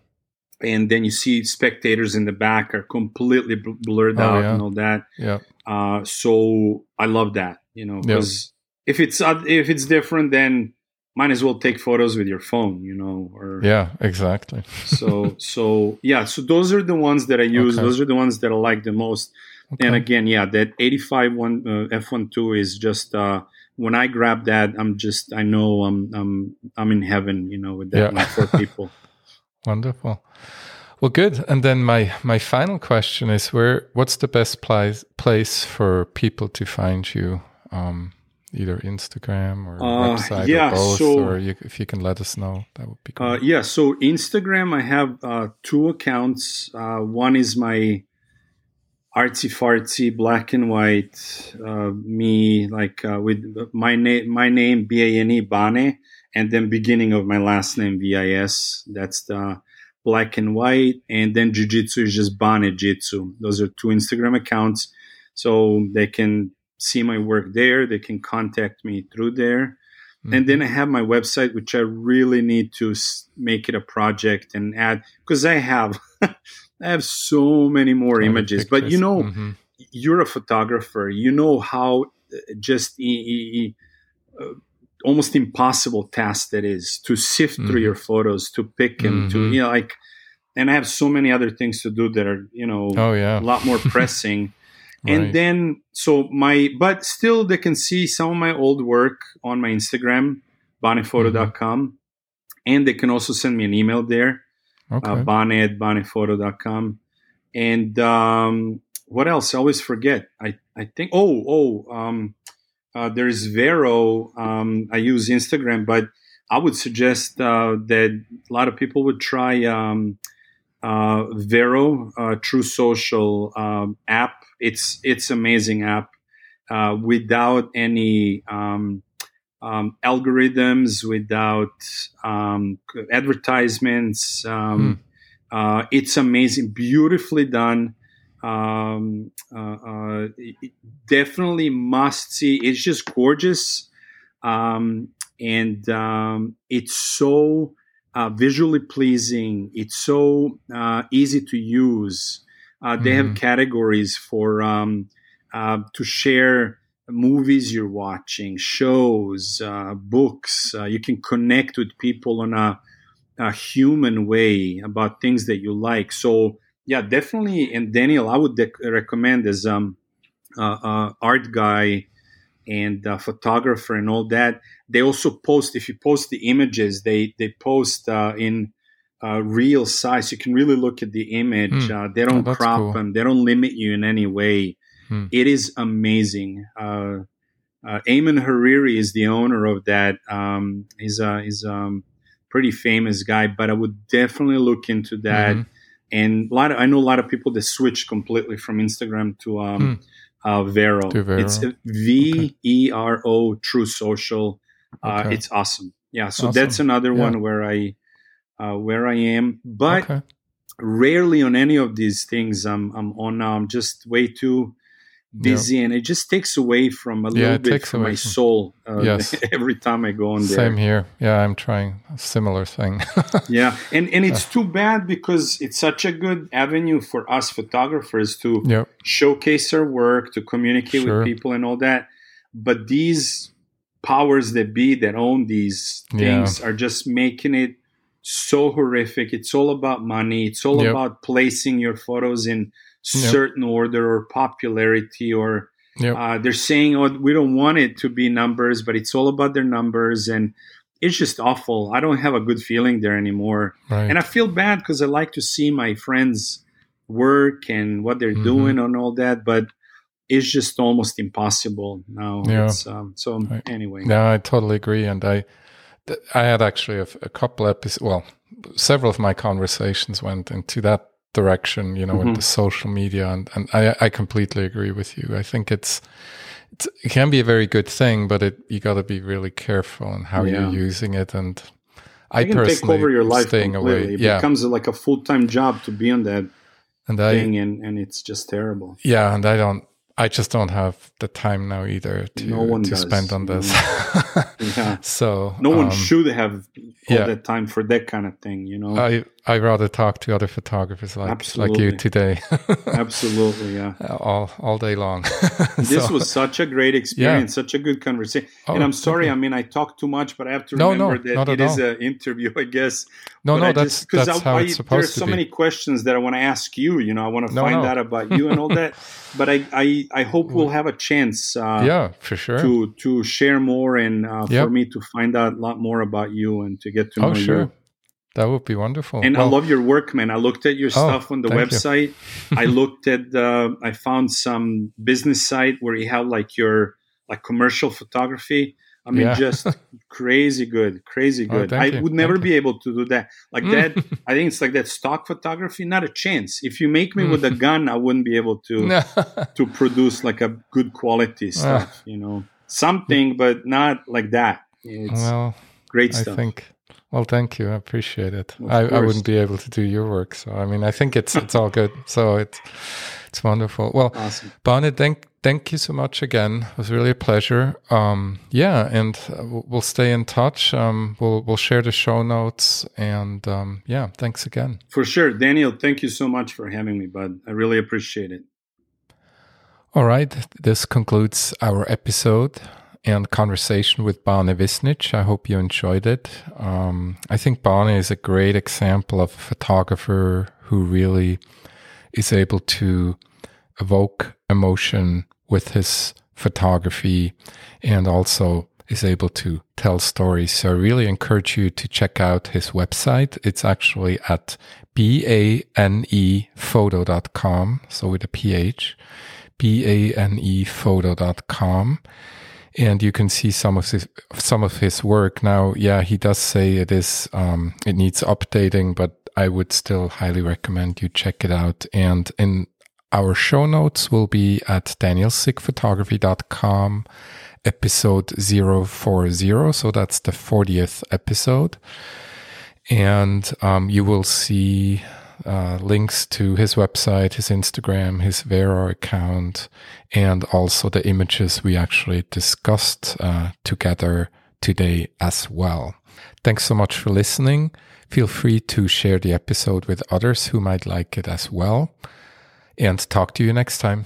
And then you see spectators in the back are completely blurred oh, out yeah. and all that. Yeah. Uh, so I love that, you know, because yep. if it's if it's different, then might as well take photos with your phone, you know. Or yeah, exactly. so so yeah, so those are the ones that I use. Okay. Those are the ones that I like the most. Okay. And again, yeah, that 85 one uh, F12 is just uh, when I grab that, I'm just I know I'm I'm I'm in heaven, you know, with that yeah. four people. Wonderful. Well, good. And then my my final question is, where what's the best place place for people to find you? Um, either Instagram or uh, website yeah, or both, so, or you, if you can let us know, that would be great. Uh, yeah, so Instagram, I have uh, two accounts. Uh, one is my artsy fartsy black and white uh, me like uh, with my name my name b-a-n-e bane and then beginning of my last name v-i-s that's the black and white and then jiu-jitsu is just bane jitsu those are two instagram accounts so they can see my work there they can contact me through there mm-hmm. and then i have my website which i really need to make it a project and add because i have I have so many more images, pictures. but you know, mm-hmm. you're a photographer. You know how uh, just e- e- uh, almost impossible task that is to sift mm-hmm. through your photos, to pick and mm-hmm. to you know like. And I have so many other things to do that are you know oh yeah a lot more pressing. Right. And then so my but still they can see some of my old work on my Instagram, banephoto.com. Mm-hmm. And they can also send me an email there okay. uh, Bane at. And um, what else? I always forget. I, I think, oh, oh, um, uh, there's Vero. Um, I use Instagram, but I would suggest uh, that a lot of people would try um, uh, Vero, uh, True Social um, app. It's it's amazing app uh, without any um, um, algorithms, without um, advertisements. Um, hmm. uh, it's amazing, beautifully done. Um, uh, uh, definitely must see. It's just gorgeous, um, and um, it's so uh, visually pleasing. It's so uh, easy to use. Uh, they mm-hmm. have categories for to share movies you're watching, shows, uh, books. Uh, you can connect with people on a, a, human way about things that you like. So, yeah, definitely. And Daniel, I would de- recommend as um, uh, uh art guy and photographer and all that. They also post. If you post the images, they they post uh, in. Uh, real size, you can really look at the image. Mm. they don't oh, crop cool. them. They don't limit you in any way. Hmm. It is amazing. Uh, uh, Ayman Hariri is the owner of that. Um, he's a he's a um, pretty famous guy, but I would definitely look into that. Mm-hmm. And a lot of, I know a lot of people that switch completely from Instagram to um, hmm. uh, Vero. To Vero. It's V E R O True Social. Uh, okay. It's awesome. Yeah, so awesome. that's another yeah. one where I uh, where I am, but okay. rarely on any of these things I'm I'm on now. I'm just way too busy and it just takes away from a yeah, little bit from my from, soul uh, yes. every time i go on there same here yeah i'm trying a similar thing yeah and and it's too bad because it's such a good avenue for us photographers to yep. showcase our work to communicate sure. with people and all that but these powers that be that own these things yeah. are just making it so horrific. It's all about money. It's all Yep. about placing your photos in certain order or popularity or Yep. uh, they're saying, "Oh, we don't want it to be numbers," but it's all about their numbers, and it's just awful. I don't have a good feeling there anymore, right. and I feel bad because I like to see my friends work and what they're Mhm. doing and all that, but it's just almost impossible now. Yeah. It's, um, so Right. anyway, Yeah, I totally agree, and I, I had actually a couple episodes. Well, several of my conversations went into that direction. You know, Mhm. with the social media, and and I, I completely agree with you. I think it's, it's it can be a very good thing, but it you got to be really careful in how Yeah. you're using it. And I it can take over your life staying completely. away. It Yeah, becomes like a full time job to be on that and I thing, and, and it's just terrible. yeah, and I don't. I just don't have the time now either to No to does, spend on this. Yeah. so No one um, should have all yeah. that time for that kind of thing, you know. I I would rather talk to other photographers like like you today, Absolutely, yeah. all all day long. This So- was such a great experience, such a good conversation. Oh, and I'm sorry, you. I mean, I talk too much, but I have to No, no, remember not that at it is all. an interview, I guess. no, But no, I that's just- 'cause that's I- how I- it's supposed There's so be. many questions that I want to ask you. You know, I want to No, find no. out about you and all that. But I, I, I hope we'll have a chance uh, yeah, for sure. to to share more and uh, Yep. for me to find out a lot more about you and to get to know oh, sure. you. That would be wonderful. And Well, I love your work, man. I looked at your Oh, stuff on the website. I looked at, uh, I found some business site where you have like your like commercial photography. I mean, Yeah. just crazy good, crazy Oh, good. thank I you, would never thank be able to do that. Like mm. that, I think it's like that stock photography. Not a chance. If you make me with a mm. gun, I wouldn't be able to to produce like a good quality ah. stuff. You know, something, but not like that. It's well, great I stuff. think. Well, thank you. I appreciate it. I, I wouldn't be able to do your work, so I mean, I think it's it's all good. So it's it's wonderful. Well, awesome. Thank thank you so much again. It was really a pleasure. Um, yeah, and uh, we'll we'll stay in touch. Um, we'll we'll share the show notes, and um, yeah, thanks again. For sure. Daniel, thank you so much for having me, bud. I really appreciate it. All right, this concludes our episode and conversation with Bane Visnjic. I hope you enjoyed it. Um, I think Bane is a great example of a photographer who really is able to evoke emotion with his photography and also is able to tell stories. So I really encourage you to check out his website. It's actually at banephoto.com. So with a PH, banephoto.com. And you can see some of his, some of his work. Now, yeah, he does say it is, um, it needs updating, but I would still highly recommend you check it out. And in our show notes will be at danielsiggphotography.com episode 040. So that's the 40th episode. And um, you will see uh, links to his website, his Instagram, his Vero account, and also the images we actually discussed uh, together today as well. Thanks so much for listening. Feel free to share the episode with others who might like it as well. And talk to you next time.